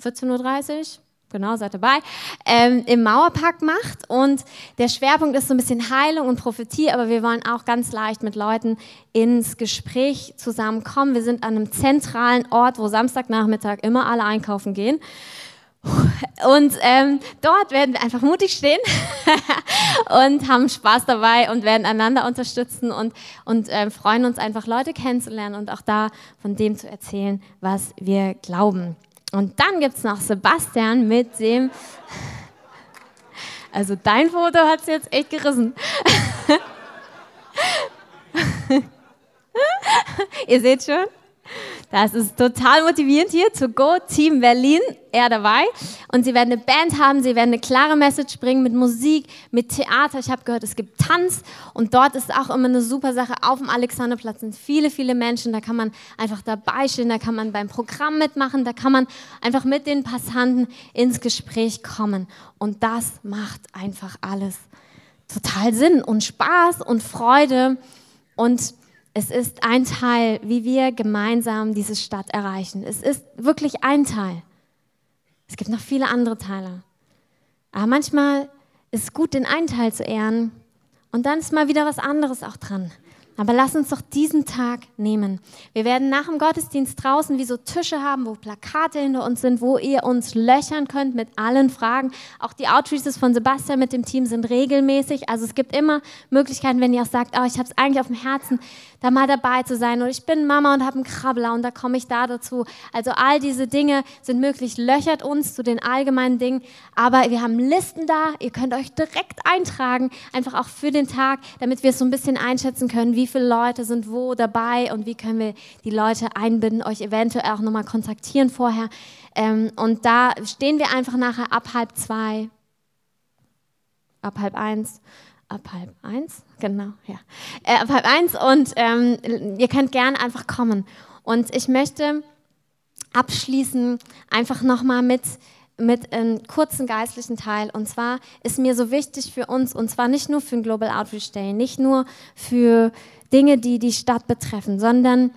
14.30 Uhr, genau, seid dabei, ähm, im Mauerpark macht. Und der Schwerpunkt ist so ein bisschen Heilung und Prophetie, aber wir wollen auch ganz leicht mit Leuten ins Gespräch zusammenkommen. Wir sind an einem zentralen Ort, wo Samstagnachmittag immer alle einkaufen gehen. Und ähm, dort werden wir einfach mutig stehen und haben Spaß dabei und werden einander unterstützen und, und äh, freuen uns einfach, Leute kennenzulernen und auch da von dem zu erzählen, was wir glauben. Und dann gibt es noch Sebastian mit dem. Also dein Foto hat es jetzt echt gerissen. Ihr seht schon, Das ist total motivierend hier zu Go Team Berlin, er dabei. Und sie werden eine Band haben, sie werden eine klare Message bringen mit Musik, mit Theater. Ich habe gehört, es gibt Tanz und dort ist auch immer eine super Sache. Auf dem Alexanderplatz sind viele, viele Menschen. Da kann man einfach dabei stehen, da kann man beim Programm mitmachen, da kann man einfach mit den Passanten ins Gespräch kommen. Und das macht einfach alles total Sinn und Spaß und Freude. Und es ist ein Teil, wie wir gemeinsam diese Stadt erreichen. Es ist wirklich ein Teil. Es gibt noch viele andere Teile. Aber manchmal ist es gut, den einen Teil zu ehren und dann ist mal wieder was anderes auch dran. Aber lass uns doch diesen Tag nehmen. Wir werden nach dem Gottesdienst draußen wie so Tische haben, wo Plakate hinter uns sind, wo ihr uns löchern könnt mit allen Fragen. Auch die Outreaches von Sebastian mit dem Team sind regelmäßig. Also es gibt immer Möglichkeiten, wenn ihr auch sagt, oh, ich habe es eigentlich auf dem Herzen, da mal dabei zu sein. Oder ich bin Mama und habe einen Krabbler und da komme ich da dazu. Also all diese Dinge sind möglich. Löchert uns zu den allgemeinen Dingen. Aber wir haben Listen da. Ihr könnt euch direkt eintragen, einfach auch für den Tag, damit wir es so ein bisschen einschätzen können, wie viele Leute sind wo dabei und wie können wir die Leute einbinden, euch eventuell auch nochmal kontaktieren vorher. Ähm, und da stehen wir einfach nachher ab halb zwei, ab halb eins ab halb eins, genau, ja. Äh, ab halb eins und ähm, ihr könnt gerne einfach kommen. Und ich möchte abschließen einfach nochmal mit, mit einem kurzen geistlichen Teil. Und zwar ist mir so wichtig für uns, und zwar nicht nur für den Global Outreach Day, nicht nur für Dinge, die die Stadt betreffen, sondern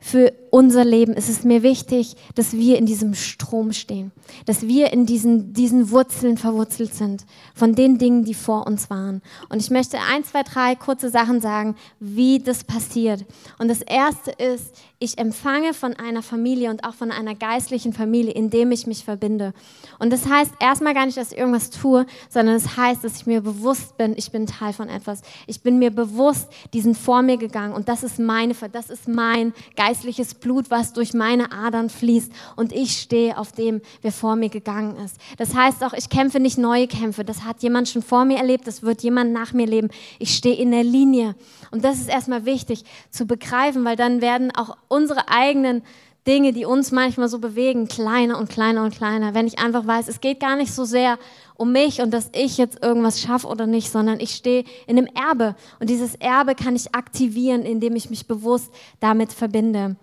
für unser Leben ist es mir wichtig, dass wir in diesem Strom stehen, dass wir in diesen, diesen Wurzeln verwurzelt sind, von den Dingen, die vor uns waren. Und ich möchte ein, zwei, drei kurze Sachen sagen, wie das passiert. Und das Erste ist, ich empfange von einer Familie und auch von einer geistlichen Familie, indem ich mich verbinde. Und das heißt erstmal gar nicht, dass ich irgendwas tue, sondern es das heißt, dass ich mir bewusst bin, ich bin Teil von etwas. Ich bin mir bewusst, die sind vor mir gegangen und das ist meine, das ist mein geistliches Blut, was durch meine Adern fließt und ich stehe auf dem, wer vor mir gegangen ist. Das heißt auch, ich kämpfe nicht neue Kämpfe. Das hat jemand schon vor mir erlebt, das wird jemand nach mir leben. Ich stehe in der Linie. Und das ist erstmal wichtig zu begreifen, weil dann werden auch unsere eigenen Dinge, die uns manchmal so bewegen, kleiner und kleiner und kleiner. Wenn ich einfach weiß, es geht gar nicht so sehr um mich und dass ich jetzt irgendwas schaffe oder nicht, sondern ich stehe in einem Erbe. Und dieses Erbe kann ich aktivieren, indem ich mich bewusst damit verbinde.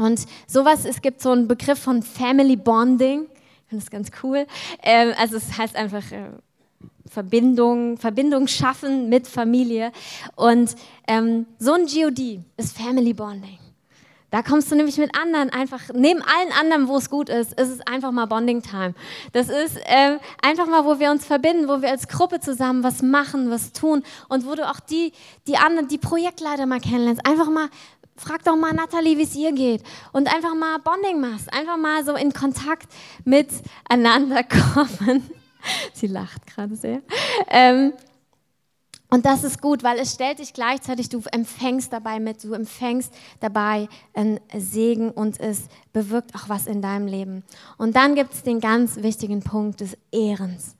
Und sowas, es gibt so einen Begriff von Family Bonding. Ich finde das ganz cool. Ähm, also es heißt einfach äh, Verbindung, Verbindung schaffen mit Familie. Und ähm, so ein GOD ist Family Bonding. Da kommst du nämlich mit anderen einfach, neben allen anderen, wo es gut ist, ist es einfach mal Bonding Time. Das ist äh, einfach mal, wo wir uns verbinden, wo wir als Gruppe zusammen was machen, was tun und wo du auch die, die anderen, die Projektleiter mal kennenlernst. Einfach mal, frag doch mal Nathalie, wie es ihr geht und einfach mal Bonding machst. Einfach mal so in Kontakt miteinander kommen. Sie lacht gerade sehr. Ähm, und das ist gut, weil es stellt dich gleichzeitig, du empfängst dabei mit, du empfängst dabei einen Segen und es bewirkt auch was in deinem Leben. Und dann gibt es den ganz wichtigen Punkt des Ehrens.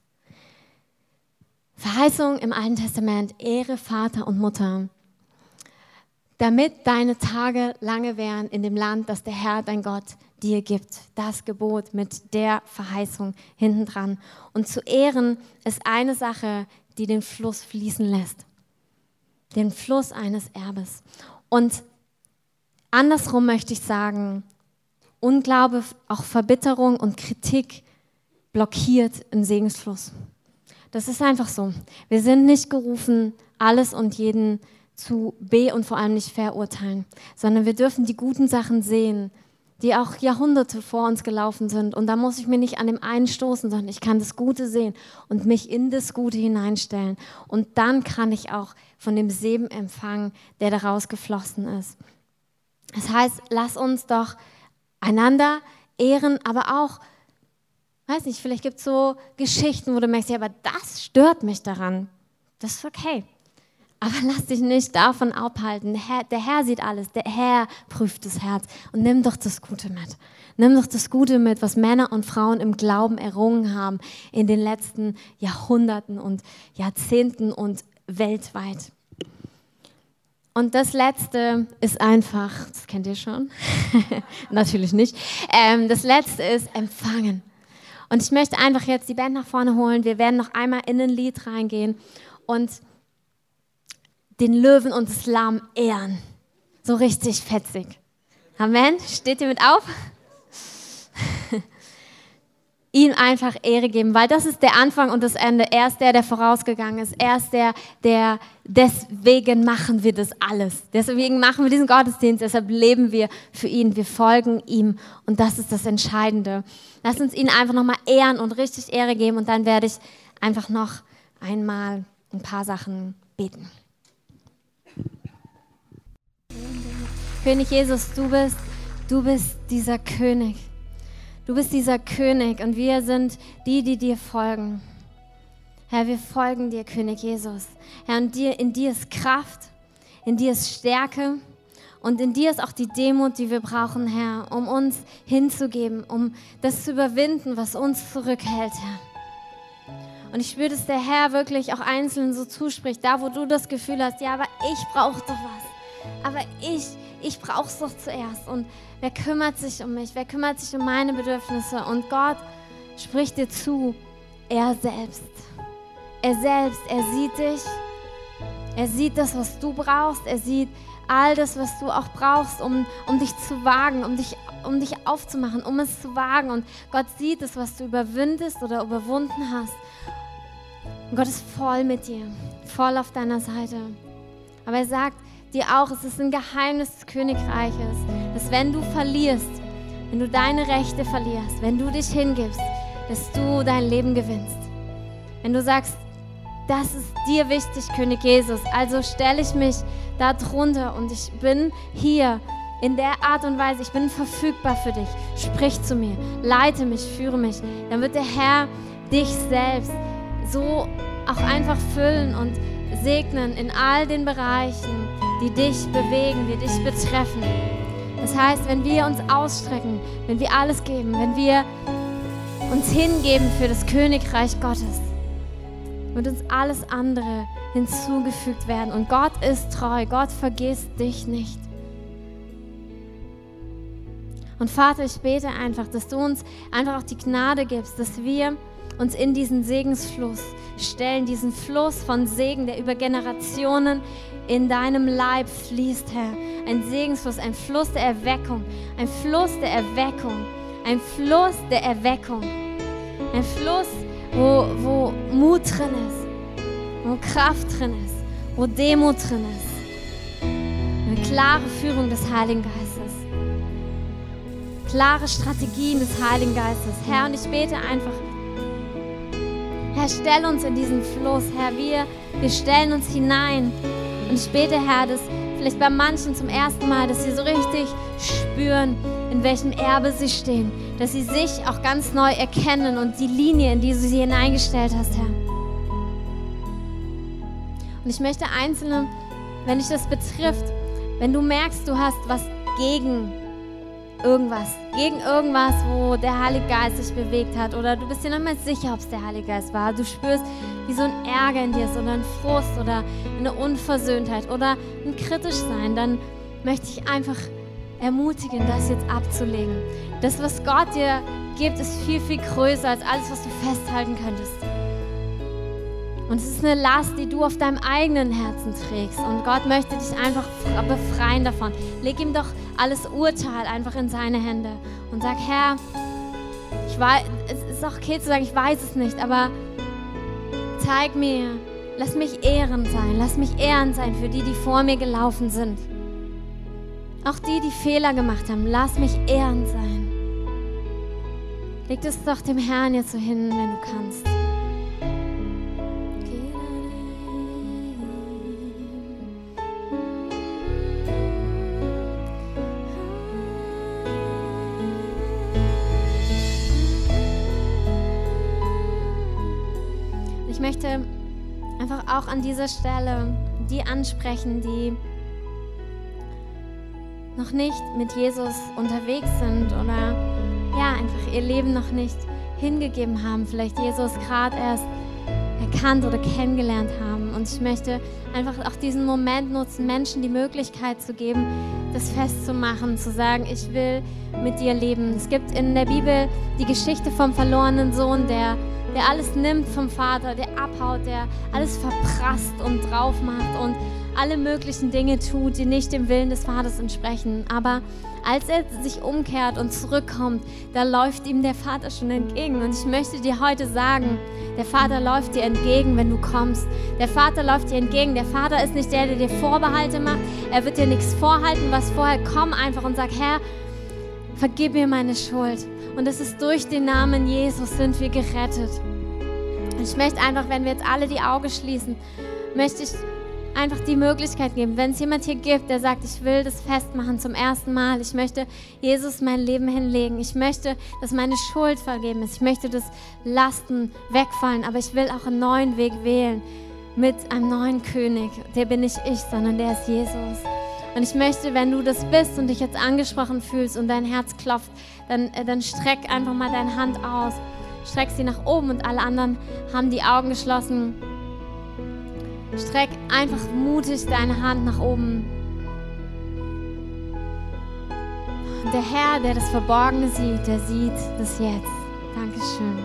Verheißung im Alten Testament, Ehre Vater und Mutter, damit deine Tage lange wären in dem Land, das der Herr, dein Gott, dir gibt. Das Gebot mit der Verheißung hintendran. Und zu ehren ist eine Sache, die den Fluss fließen lässt. Den Fluss eines Erbes. Und andersrum möchte ich sagen, Unglaube, auch Verbitterung und Kritik blockiert einen Segensfluss. Das ist einfach so. Wir sind nicht gerufen, alles und jeden zu be- und vor allem nicht verurteilen, sondern wir dürfen die guten Sachen sehen, die auch Jahrhunderte vor uns gelaufen sind. Und da muss ich mir nicht an dem einen stoßen, sondern ich kann das Gute sehen und mich in das Gute hineinstellen. Und dann kann ich auch von dem Segen empfangen, der daraus geflossen ist. Das heißt, lass uns doch einander ehren, aber auch, weiß nicht, vielleicht gibt es so Geschichten, wo du merkst, ja, aber das stört mich daran. Das ist okay. Aber lass dich nicht davon abhalten. Der Herr, sieht alles. Der Herr prüft das Herz. Und nimm doch das Gute mit. Nimm doch das Gute mit, was Männer und Frauen im Glauben errungen haben in den letzten Jahrhunderten und Jahrzehnten und weltweit. Und das letzte ist einfach, das kennt ihr schon, natürlich nicht. Ähm, das letzte ist empfangen. Und ich möchte einfach jetzt die Band nach vorne holen. Wir werden noch einmal in ein Lied reingehen und den Löwen und das Lamm ehren. So richtig fetzig. Amen. Steht ihr mit auf? ihm einfach Ehre geben, weil das ist der Anfang und das Ende. Er ist der, der vorausgegangen ist. Er ist der, der, deswegen machen wir das alles. Deswegen machen wir diesen Gottesdienst, deshalb leben wir für ihn, wir folgen ihm und das ist das Entscheidende. Lass uns ihn einfach nochmal ehren und richtig Ehre geben und dann werde ich einfach noch einmal ein paar Sachen beten. König Jesus, du bist, du bist dieser König. Du bist dieser König und wir sind die, die dir folgen. Herr, wir folgen dir, König Jesus. Herr, und dir, in dir ist Kraft, in dir ist Stärke und in dir ist auch die Demut, die wir brauchen, Herr, um uns hinzugeben, um das zu überwinden, was uns zurückhält, Herr. Und ich spüre, dass der Herr wirklich auch Einzelnen so zuspricht, da wo du das Gefühl hast, ja, aber ich brauche doch was. Aber ich, ich brauche es doch zuerst. Und wer kümmert sich um mich? Wer kümmert sich um meine Bedürfnisse? Und Gott spricht dir zu, er selbst. Er selbst, er sieht dich. Er sieht das, was du brauchst. Er sieht all das, was du auch brauchst, um, um dich zu wagen, um dich, um dich aufzumachen, um es zu wagen. Und Gott sieht es, was du überwindest oder überwunden hast. Und Gott ist voll mit dir, voll auf deiner Seite. Aber er sagt, dir auch, es ist ein Geheimnis des Königreiches, dass wenn du verlierst, wenn du deine Rechte verlierst, wenn du dich hingibst, dass du dein Leben gewinnst. Wenn du sagst, das ist dir wichtig, König Jesus, also stelle ich mich da drunter und ich bin hier in der Art und Weise, ich bin verfügbar für dich. Sprich zu mir, leite mich, führe mich. Dann wird der Herr dich selbst so auch einfach füllen und segnen in all den Bereichen, die dich bewegen, die dich betreffen. Das heißt, wenn wir uns ausstrecken, wenn wir alles geben, wenn wir uns hingeben für das Königreich Gottes, wird uns alles andere hinzugefügt werden. Und Gott ist treu, Gott vergisst dich nicht. Und Vater, ich bete einfach, dass du uns einfach auch die Gnade gibst, dass wir uns in diesen Segensfluss stellen, diesen Fluss von Segen, der über Generationen in deinem Leib fließt, Herr. Ein Segensfluss, ein Fluss der Erweckung, ein Fluss der Erweckung, ein Fluss der Erweckung. Ein Fluss, wo, wo Mut drin ist, wo Kraft drin ist, wo Demut drin ist. Eine klare Führung des Heiligen Geistes. Klare Strategien des Heiligen Geistes. Herr, und ich bete einfach, Herr, stell uns in diesen Fluss, Herr, wir, wir stellen uns hinein und ich bete, Herr, dass vielleicht bei manchen zum ersten Mal, dass sie so richtig spüren, in welchem Erbe sie stehen, dass sie sich auch ganz neu erkennen und die Linie, in die du sie hineingestellt hast, Herr. Und ich möchte Einzelne, wenn dich das betrifft, wenn du merkst, du hast was gegen irgendwas, gegen irgendwas, wo der Heilige Geist sich bewegt hat oder du bist dir nicht mehr sicher, ob es der Heilige Geist war. Du spürst, wie so ein Ärger in dir ist oder ein Frust oder eine Unversöhntheit oder ein Kritischsein, dann möchte ich einfach ermutigen, das jetzt abzulegen. Das, was Gott dir gibt, ist viel, viel größer als alles, was du festhalten könntest. Und es ist eine Last, die du auf deinem eigenen Herzen trägst. Und Gott möchte dich einfach befreien davon. Leg ihm doch alles Urteil einfach in seine Hände und sag, Herr, ich weiß, es ist auch okay zu sagen, ich weiß es nicht, aber zeig mir, lass mich ehren sein, lass mich ehren sein für die, die vor mir gelaufen sind. Auch die, die Fehler gemacht haben, lass mich ehren sein. Leg es doch dem Herrn jetzt so hin, wenn du kannst. Möchte einfach auch an dieser Stelle die ansprechen, die noch nicht mit Jesus unterwegs sind oder ja, einfach ihr Leben noch nicht hingegeben haben, vielleicht Jesus gerade erst erkannt oder kennengelernt haben Und ich möchte einfach auch diesen Moment nutzen, Menschen die Möglichkeit zu geben, das festzumachen, zu sagen, ich will mit dir leben. Es gibt in der Bibel die Geschichte vom verlorenen Sohn, der, der alles nimmt vom Vater, der abhaut, der alles verprasst und drauf macht und alle möglichen Dinge tut, die nicht dem Willen des Vaters entsprechen. Aber als er sich umkehrt und zurückkommt, da läuft ihm der Vater schon entgegen. Und ich möchte dir heute sagen, der Vater läuft dir entgegen, wenn du kommst. Der Vater läuft dir entgegen. Der Vater ist nicht der, der dir Vorbehalte macht. Er wird dir nichts vorhalten, was vorher. Komm einfach und sag, Herr, vergib mir meine Schuld. Und es ist durch den Namen Jesus sind wir gerettet. Ich möchte einfach, wenn wir jetzt alle die Augen schließen, möchte ich einfach die Möglichkeit geben, wenn es jemand hier gibt, der sagt, ich will das festmachen zum ersten Mal, ich möchte Jesus mein Leben hinlegen, ich möchte, dass meine Schuld vergeben ist, ich möchte, dass Lasten wegfallen, aber ich will auch einen neuen Weg wählen mit einem neuen König. Der bin nicht ich, sondern der ist Jesus. Und ich möchte, wenn du das bist und dich jetzt angesprochen fühlst und dein Herz klopft, dann, äh, dann streck einfach mal deine Hand aus. Streck sie nach oben und alle anderen haben die Augen geschlossen. Streck einfach mutig deine Hand nach oben. Der Herr, der das Verborgene sieht, der sieht das jetzt. Dankeschön.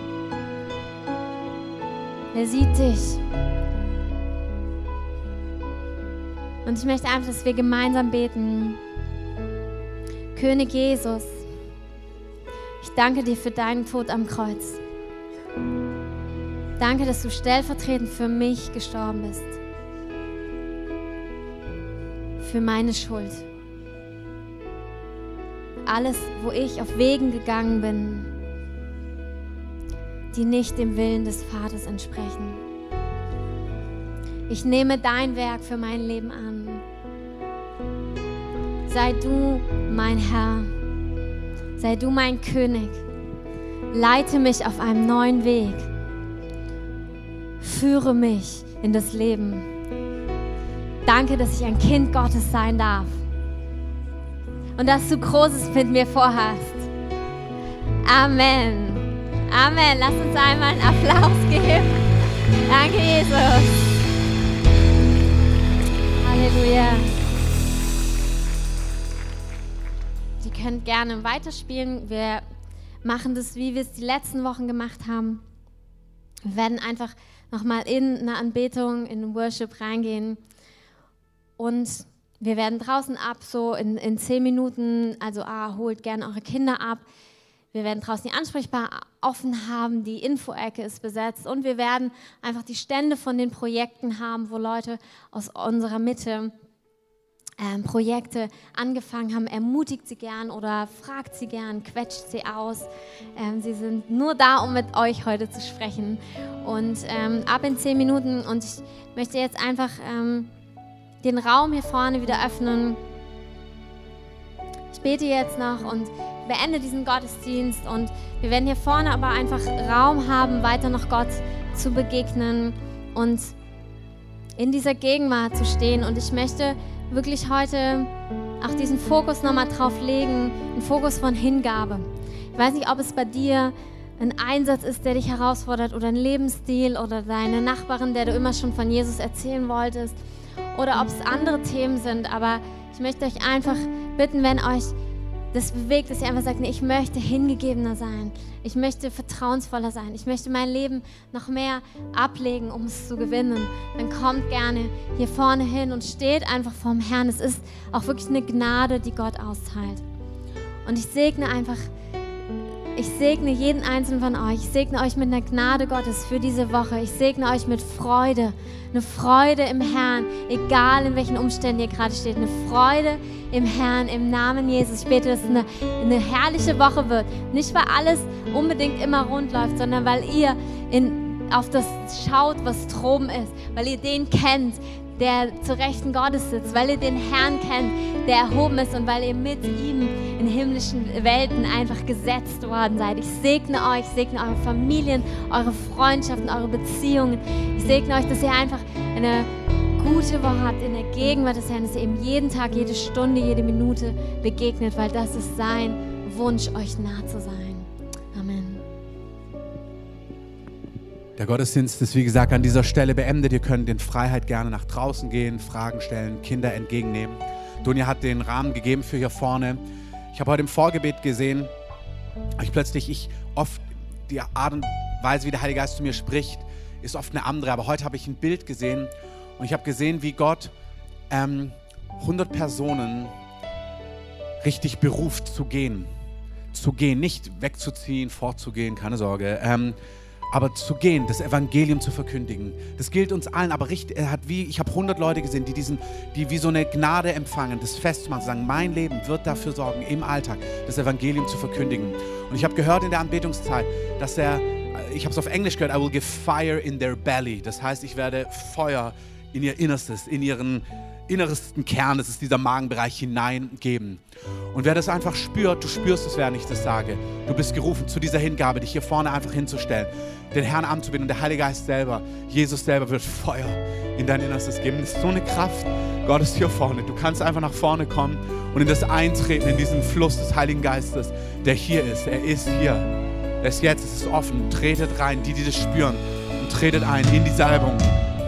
Er sieht dich. Und ich möchte einfach, dass wir gemeinsam beten. König Jesus, ich danke dir für deinen Tod am Kreuz. Danke, dass du stellvertretend für mich gestorben bist. Für meine Schuld. Alles, wo ich auf Wegen gegangen bin, die nicht dem Willen des Vaters entsprechen. Ich nehme dein Werk für mein Leben an. Sei du mein Herr. Sei du mein König. Leite mich auf einem neuen Weg Führe mich in das Leben. Danke, dass ich ein Kind Gottes sein darf. Und dass du Großes mit mir vorhast. Amen. Amen. Lass uns einmal einen Applaus geben. Danke, Jesus. Halleluja. Sie könnt gerne weiterspielen. Wir machen das, wie wir es die letzten Wochen gemacht haben. Wir werden einfach nochmal in eine Anbetung, in Worship reingehen. Und wir werden draußen ab, so in, in zehn Minuten, also ah, holt gerne eure Kinder ab. Wir werden draußen die Ansprechbar offen haben, die Info-Ecke ist besetzt und wir werden einfach die Stände von den Projekten haben, wo Leute aus unserer Mitte ähm, Projekte angefangen haben, ermutigt sie gern oder fragt sie gern, quetscht sie aus. Ähm, sie sind nur da, um mit euch heute zu sprechen. Und ähm, ab in zehn Minuten und ich möchte jetzt einfach ähm, den Raum hier vorne wieder öffnen. Ich bete jetzt noch und beende diesen Gottesdienst und wir werden hier vorne aber einfach Raum haben, weiter noch Gott zu begegnen und in dieser Gegenwart zu stehen. Und ich möchte wirklich heute auch diesen Fokus nochmal drauf legen, einen Fokus von Hingabe. Ich weiß nicht, ob es bei dir ein Einsatz ist, der dich herausfordert oder ein Lebensstil oder deine Nachbarin, der du immer schon von Jesus erzählen wolltest oder ob es andere Themen sind, aber ich möchte euch einfach bitten, wenn euch das bewegt, dass ihr einfach sagt, nee, ich möchte hingegebener sein. Ich möchte vertrauensvoller sein. Ich möchte mein Leben noch mehr ablegen, um es zu gewinnen. Dann kommt gerne hier vorne hin und steht einfach vorm Herrn. Es ist auch wirklich eine Gnade, die Gott austeilt. Und ich segne einfach ich segne jeden einzelnen von euch. Ich segne euch mit einer Gnade Gottes für diese Woche. Ich segne euch mit Freude. Eine Freude im Herrn, egal in welchen Umständen ihr gerade steht. Eine Freude im Herrn, im Namen Jesus. Ich bete, dass es eine, eine herrliche Woche wird. Nicht, weil alles unbedingt immer rund läuft, sondern weil ihr in, auf das schaut, was droben ist. Weil ihr den kennt, der zu Rechten Gottes sitzt, weil ihr den Herrn kennt, der erhoben ist und weil ihr mit ihm in himmlischen Welten einfach gesetzt worden seid. Ich segne euch, segne eure Familien, eure Freundschaften, eure Beziehungen. Ich segne euch, dass ihr einfach eine gute Woche habt in der Gegenwart des Herrn, dass ihr ihm jeden Tag, jede Stunde, jede Minute begegnet, weil das ist sein Wunsch, euch nah zu sein. Amen.
Der Gottesdienst ist, wie gesagt, an dieser Stelle beendet. Ihr könnt in Freiheit gerne nach draußen gehen, Fragen stellen, Kinder entgegennehmen. Dunja hat den Rahmen gegeben für hier vorne. Ich habe heute im Vorgebet gesehen, ich plötzlich, ich oft, die Art und Weise, wie der Heilige Geist zu mir spricht, ist oft eine andere. Aber heute habe ich ein Bild gesehen und ich habe gesehen, wie Gott ähm, 100 Personen richtig beruft zu gehen. Zu gehen, nicht wegzuziehen, fortzugehen, keine Sorge. Ähm, aber zu gehen, das Evangelium zu verkündigen. Das gilt uns allen, aber richtig, er hat wie, ich habe 100 Leute gesehen, die diesen, die wie so eine Gnade empfangen, das festzumachen, sagen, mein Leben wird dafür sorgen, im Alltag das Evangelium zu verkündigen. Und ich habe gehört in der Anbetungszeit, dass er, ich habe es auf Englisch gehört, I will give fire in their belly. Das heißt, ich werde Feuer in ihr Innerstes, in ihren innersten Kern, das ist dieser Magenbereich, hineingeben. Und wer das einfach spürt, du spürst es, während ich das sage. Du bist gerufen zu dieser Hingabe, dich hier vorne einfach hinzustellen, den Herrn anzubieten und der Heilige Geist selber, Jesus selber wird Feuer in dein Innerstes geben. Das ist so eine Kraft. Gott ist hier vorne. Du kannst einfach nach vorne kommen und in das Eintreten, in diesen Fluss des Heiligen Geistes, der hier ist. Er ist hier. Er ist jetzt, es ist offen. Tretet rein, die, die das spüren. Und tretet ein in die Salbung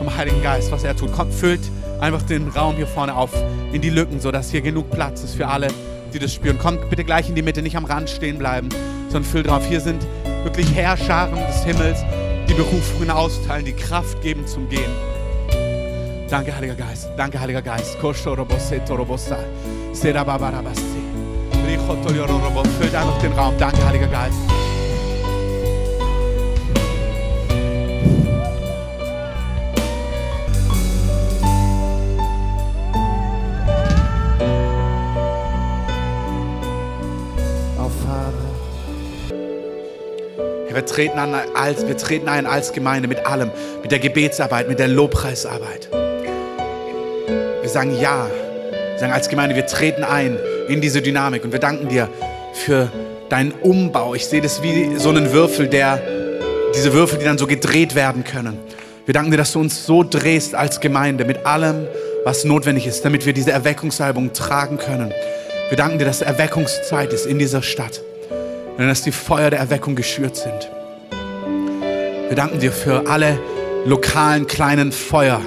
vom Heiligen Geist, was er tut. Kommt, füllt einfach den Raum hier vorne auf, in die Lücken, sodass hier genug Platz ist für alle, die das spüren. Kommt bitte gleich in die Mitte, nicht am Rand stehen bleiben, sondern füllt drauf. Hier sind wirklich Herrscharen des Himmels, die Berufungen austeilen, die Kraft geben zum Gehen. Danke, Heiliger Geist. Danke, Heiliger Geist. Füllt einfach den Raum. Danke, Heiliger Geist. Wir treten, an als, wir treten ein als Gemeinde mit allem, mit der Gebetsarbeit, mit der Lobpreisarbeit. Wir sagen Ja. Wir sagen als Gemeinde, wir treten ein in diese Dynamik und wir danken dir für deinen Umbau. Ich sehe das wie so einen Würfel, der, diese Würfel, die dann so gedreht werden können. Wir danken dir, dass du uns so drehst als Gemeinde mit allem, was notwendig ist, damit wir diese Erweckungsalbung tragen können. Wir danken dir, dass Erweckungszeit ist in dieser Stadt sondern dass die Feuer der Erweckung geschürt sind. Wir danken dir für alle lokalen kleinen Feuer,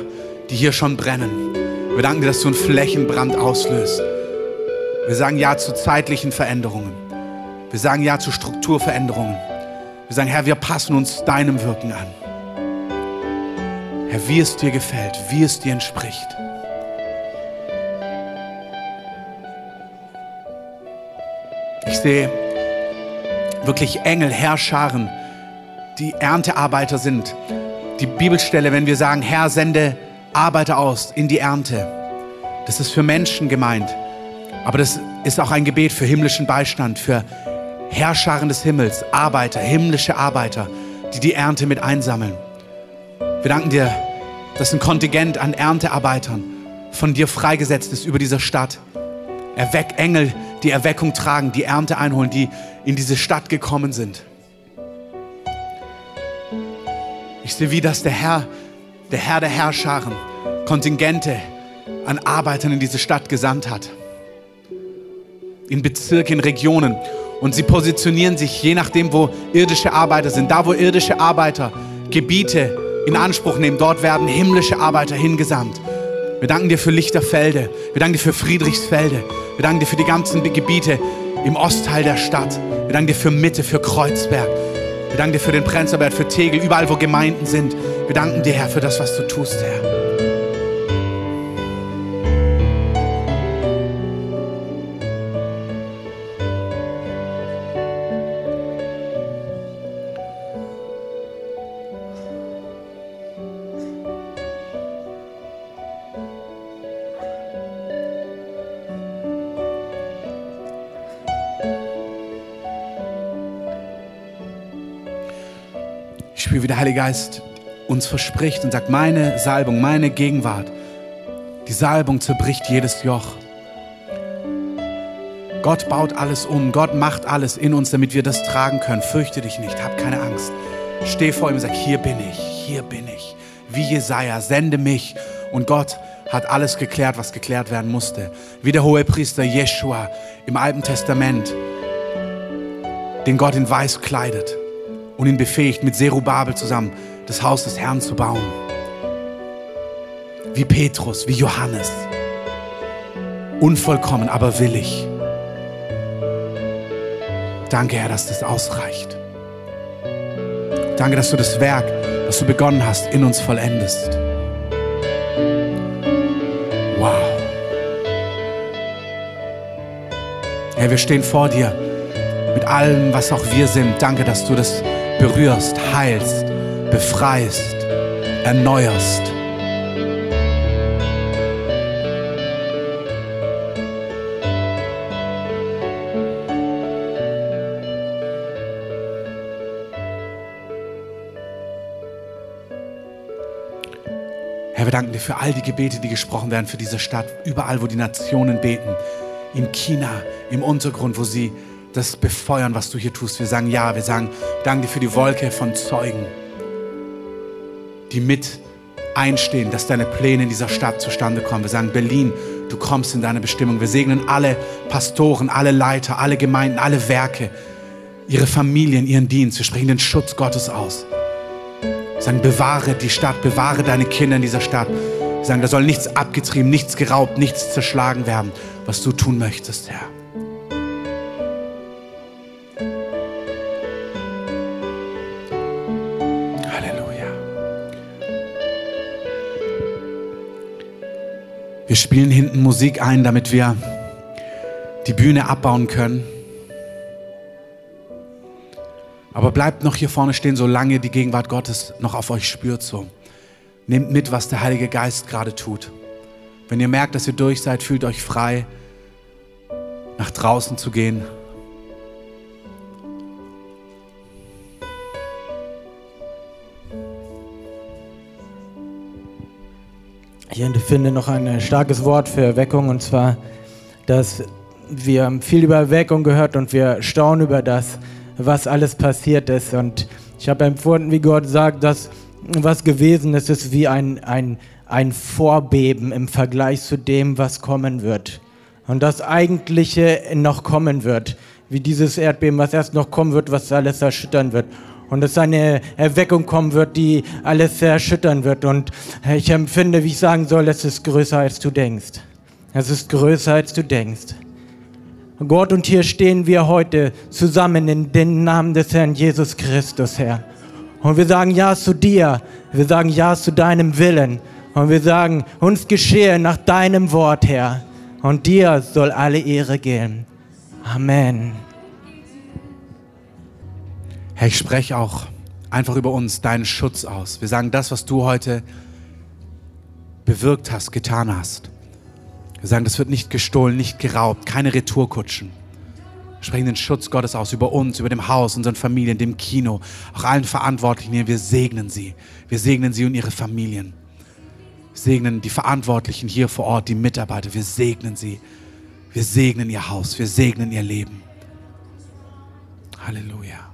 die hier schon brennen. Wir danken dir, dass du einen Flächenbrand auslöst. Wir sagen Ja zu zeitlichen Veränderungen. Wir sagen Ja zu Strukturveränderungen. Wir sagen, Herr, wir passen uns deinem Wirken an. Herr, wie es dir gefällt, wie es dir entspricht. Ich sehe wirklich Engel, Herrscharen, die Erntearbeiter sind. Die Bibelstelle, wenn wir sagen, Herr, sende Arbeiter aus in die Ernte. Das ist für Menschen gemeint. Aber das ist auch ein Gebet für himmlischen Beistand, für Herrscharen des Himmels, Arbeiter, himmlische Arbeiter, die die Ernte mit einsammeln. Wir danken dir, dass ein Kontingent an Erntearbeitern von dir freigesetzt ist über dieser Stadt. Erweck Engel, die Erweckung tragen, die Ernte einholen, die in diese Stadt gekommen sind. Ich sehe, wie das der Herr, der Herr der Herrscharen, Kontingente an Arbeitern in diese Stadt gesandt hat. In Bezirke, in Regionen. Und sie positionieren sich, je nachdem, wo irdische Arbeiter sind. Da, wo irdische Arbeiter Gebiete in Anspruch nehmen, dort werden himmlische Arbeiter hingesandt. Wir danken dir für Lichterfelde. Wir danken dir für Friedrichsfelde. Wir danken dir für die ganzen Gebiete im Ostteil der Stadt. Wir danken dir für Mitte, für Kreuzberg. Wir danken dir für den Prenzlberg, für Tegel, überall, wo Gemeinden sind. Wir danken dir, Herr, für das, was du tust, Herr. Spüre, wie der Heilige Geist uns verspricht und sagt, meine Salbung, meine Gegenwart, die Salbung zerbricht jedes Joch. Gott baut alles um, Gott macht alles in uns, damit wir das tragen können. Fürchte dich nicht, hab keine Angst. Steh vor ihm und sag, hier bin ich, hier bin ich. Wie Jesaja, sende mich. Und Gott hat alles geklärt, was geklärt werden musste. Wie der hohe Priester Jeshua im Alten Testament, den Gott in Weiß kleidet und ihn befähigt mit Serubabel zusammen, das Haus des Herrn zu bauen. Wie Petrus, wie Johannes. Unvollkommen, aber willig. Danke, Herr, dass das ausreicht. Danke, dass du das Werk, das du begonnen hast, in uns vollendest. Wow. Herr, wir stehen vor dir mit allem, was auch wir sind. Danke, dass du das berührst, heilst, befreist, erneuerst. Herr, wir danken dir für all die Gebete, die gesprochen werden für diese Stadt, überall, wo die Nationen beten, in China, im Untergrund, wo sie das befeuern, was du hier tust. Wir sagen ja, wir sagen, danke dir für die Wolke von Zeugen, die mit einstehen, dass deine Pläne in dieser Stadt zustande kommen. Wir sagen, Berlin, du kommst in deine Bestimmung. Wir segnen alle Pastoren, alle Leiter, alle Gemeinden, alle Werke, ihre Familien, ihren Dienst. Wir sprechen den Schutz Gottes aus. Wir sagen, bewahre die Stadt, bewahre deine Kinder in dieser Stadt. Wir sagen, da soll nichts abgetrieben, nichts geraubt, nichts zerschlagen werden, was du tun möchtest, Herr. Spielen hinten Musik ein, damit wir die Bühne abbauen können. Aber bleibt noch hier vorne stehen, solange die Gegenwart Gottes noch auf euch spürt. So. Nehmt mit, was der Heilige Geist gerade tut. Wenn ihr merkt, dass ihr durch seid, fühlt euch frei, nach draußen zu gehen.
Ich finde noch ein starkes Wort für Erweckung und zwar, dass wir viel über Erweckung gehört und wir staunen über das, was alles passiert ist. Und ich habe empfunden, wie Gott sagt, dass was gewesen ist, ist wie ein, ein, ein Vorbeben im Vergleich zu dem, was kommen wird. Und das Eigentliche noch kommen wird, wie dieses Erdbeben, was erst noch kommen wird, was alles erschüttern wird. Und dass eine Erweckung kommen wird, die alles erschüttern wird. Und ich empfinde, wie ich sagen soll, es ist größer, als du denkst. Es ist größer, als du denkst. Gott, und hier stehen wir heute zusammen in den Namen des Herrn Jesus Christus, Herr. Und wir sagen Ja zu dir. Wir sagen Ja zu deinem Willen. Und wir sagen, uns geschehe nach deinem Wort, Herr. Und dir soll alle Ehre gehen. Amen.
Herr, ich spreche auch einfach über uns deinen Schutz aus. Wir sagen, das, was du heute bewirkt hast, getan hast, wir sagen, das wird nicht gestohlen, nicht geraubt, keine Retourkutschen. Wir sprechen den Schutz Gottes aus über uns, über dem Haus, unseren Familien, dem Kino, auch allen Verantwortlichen. Wir segnen sie. Wir segnen sie und ihre Familien. Wir segnen die Verantwortlichen hier vor Ort, die Mitarbeiter. Wir segnen sie. Wir segnen ihr Haus. Wir segnen ihr Leben. Halleluja.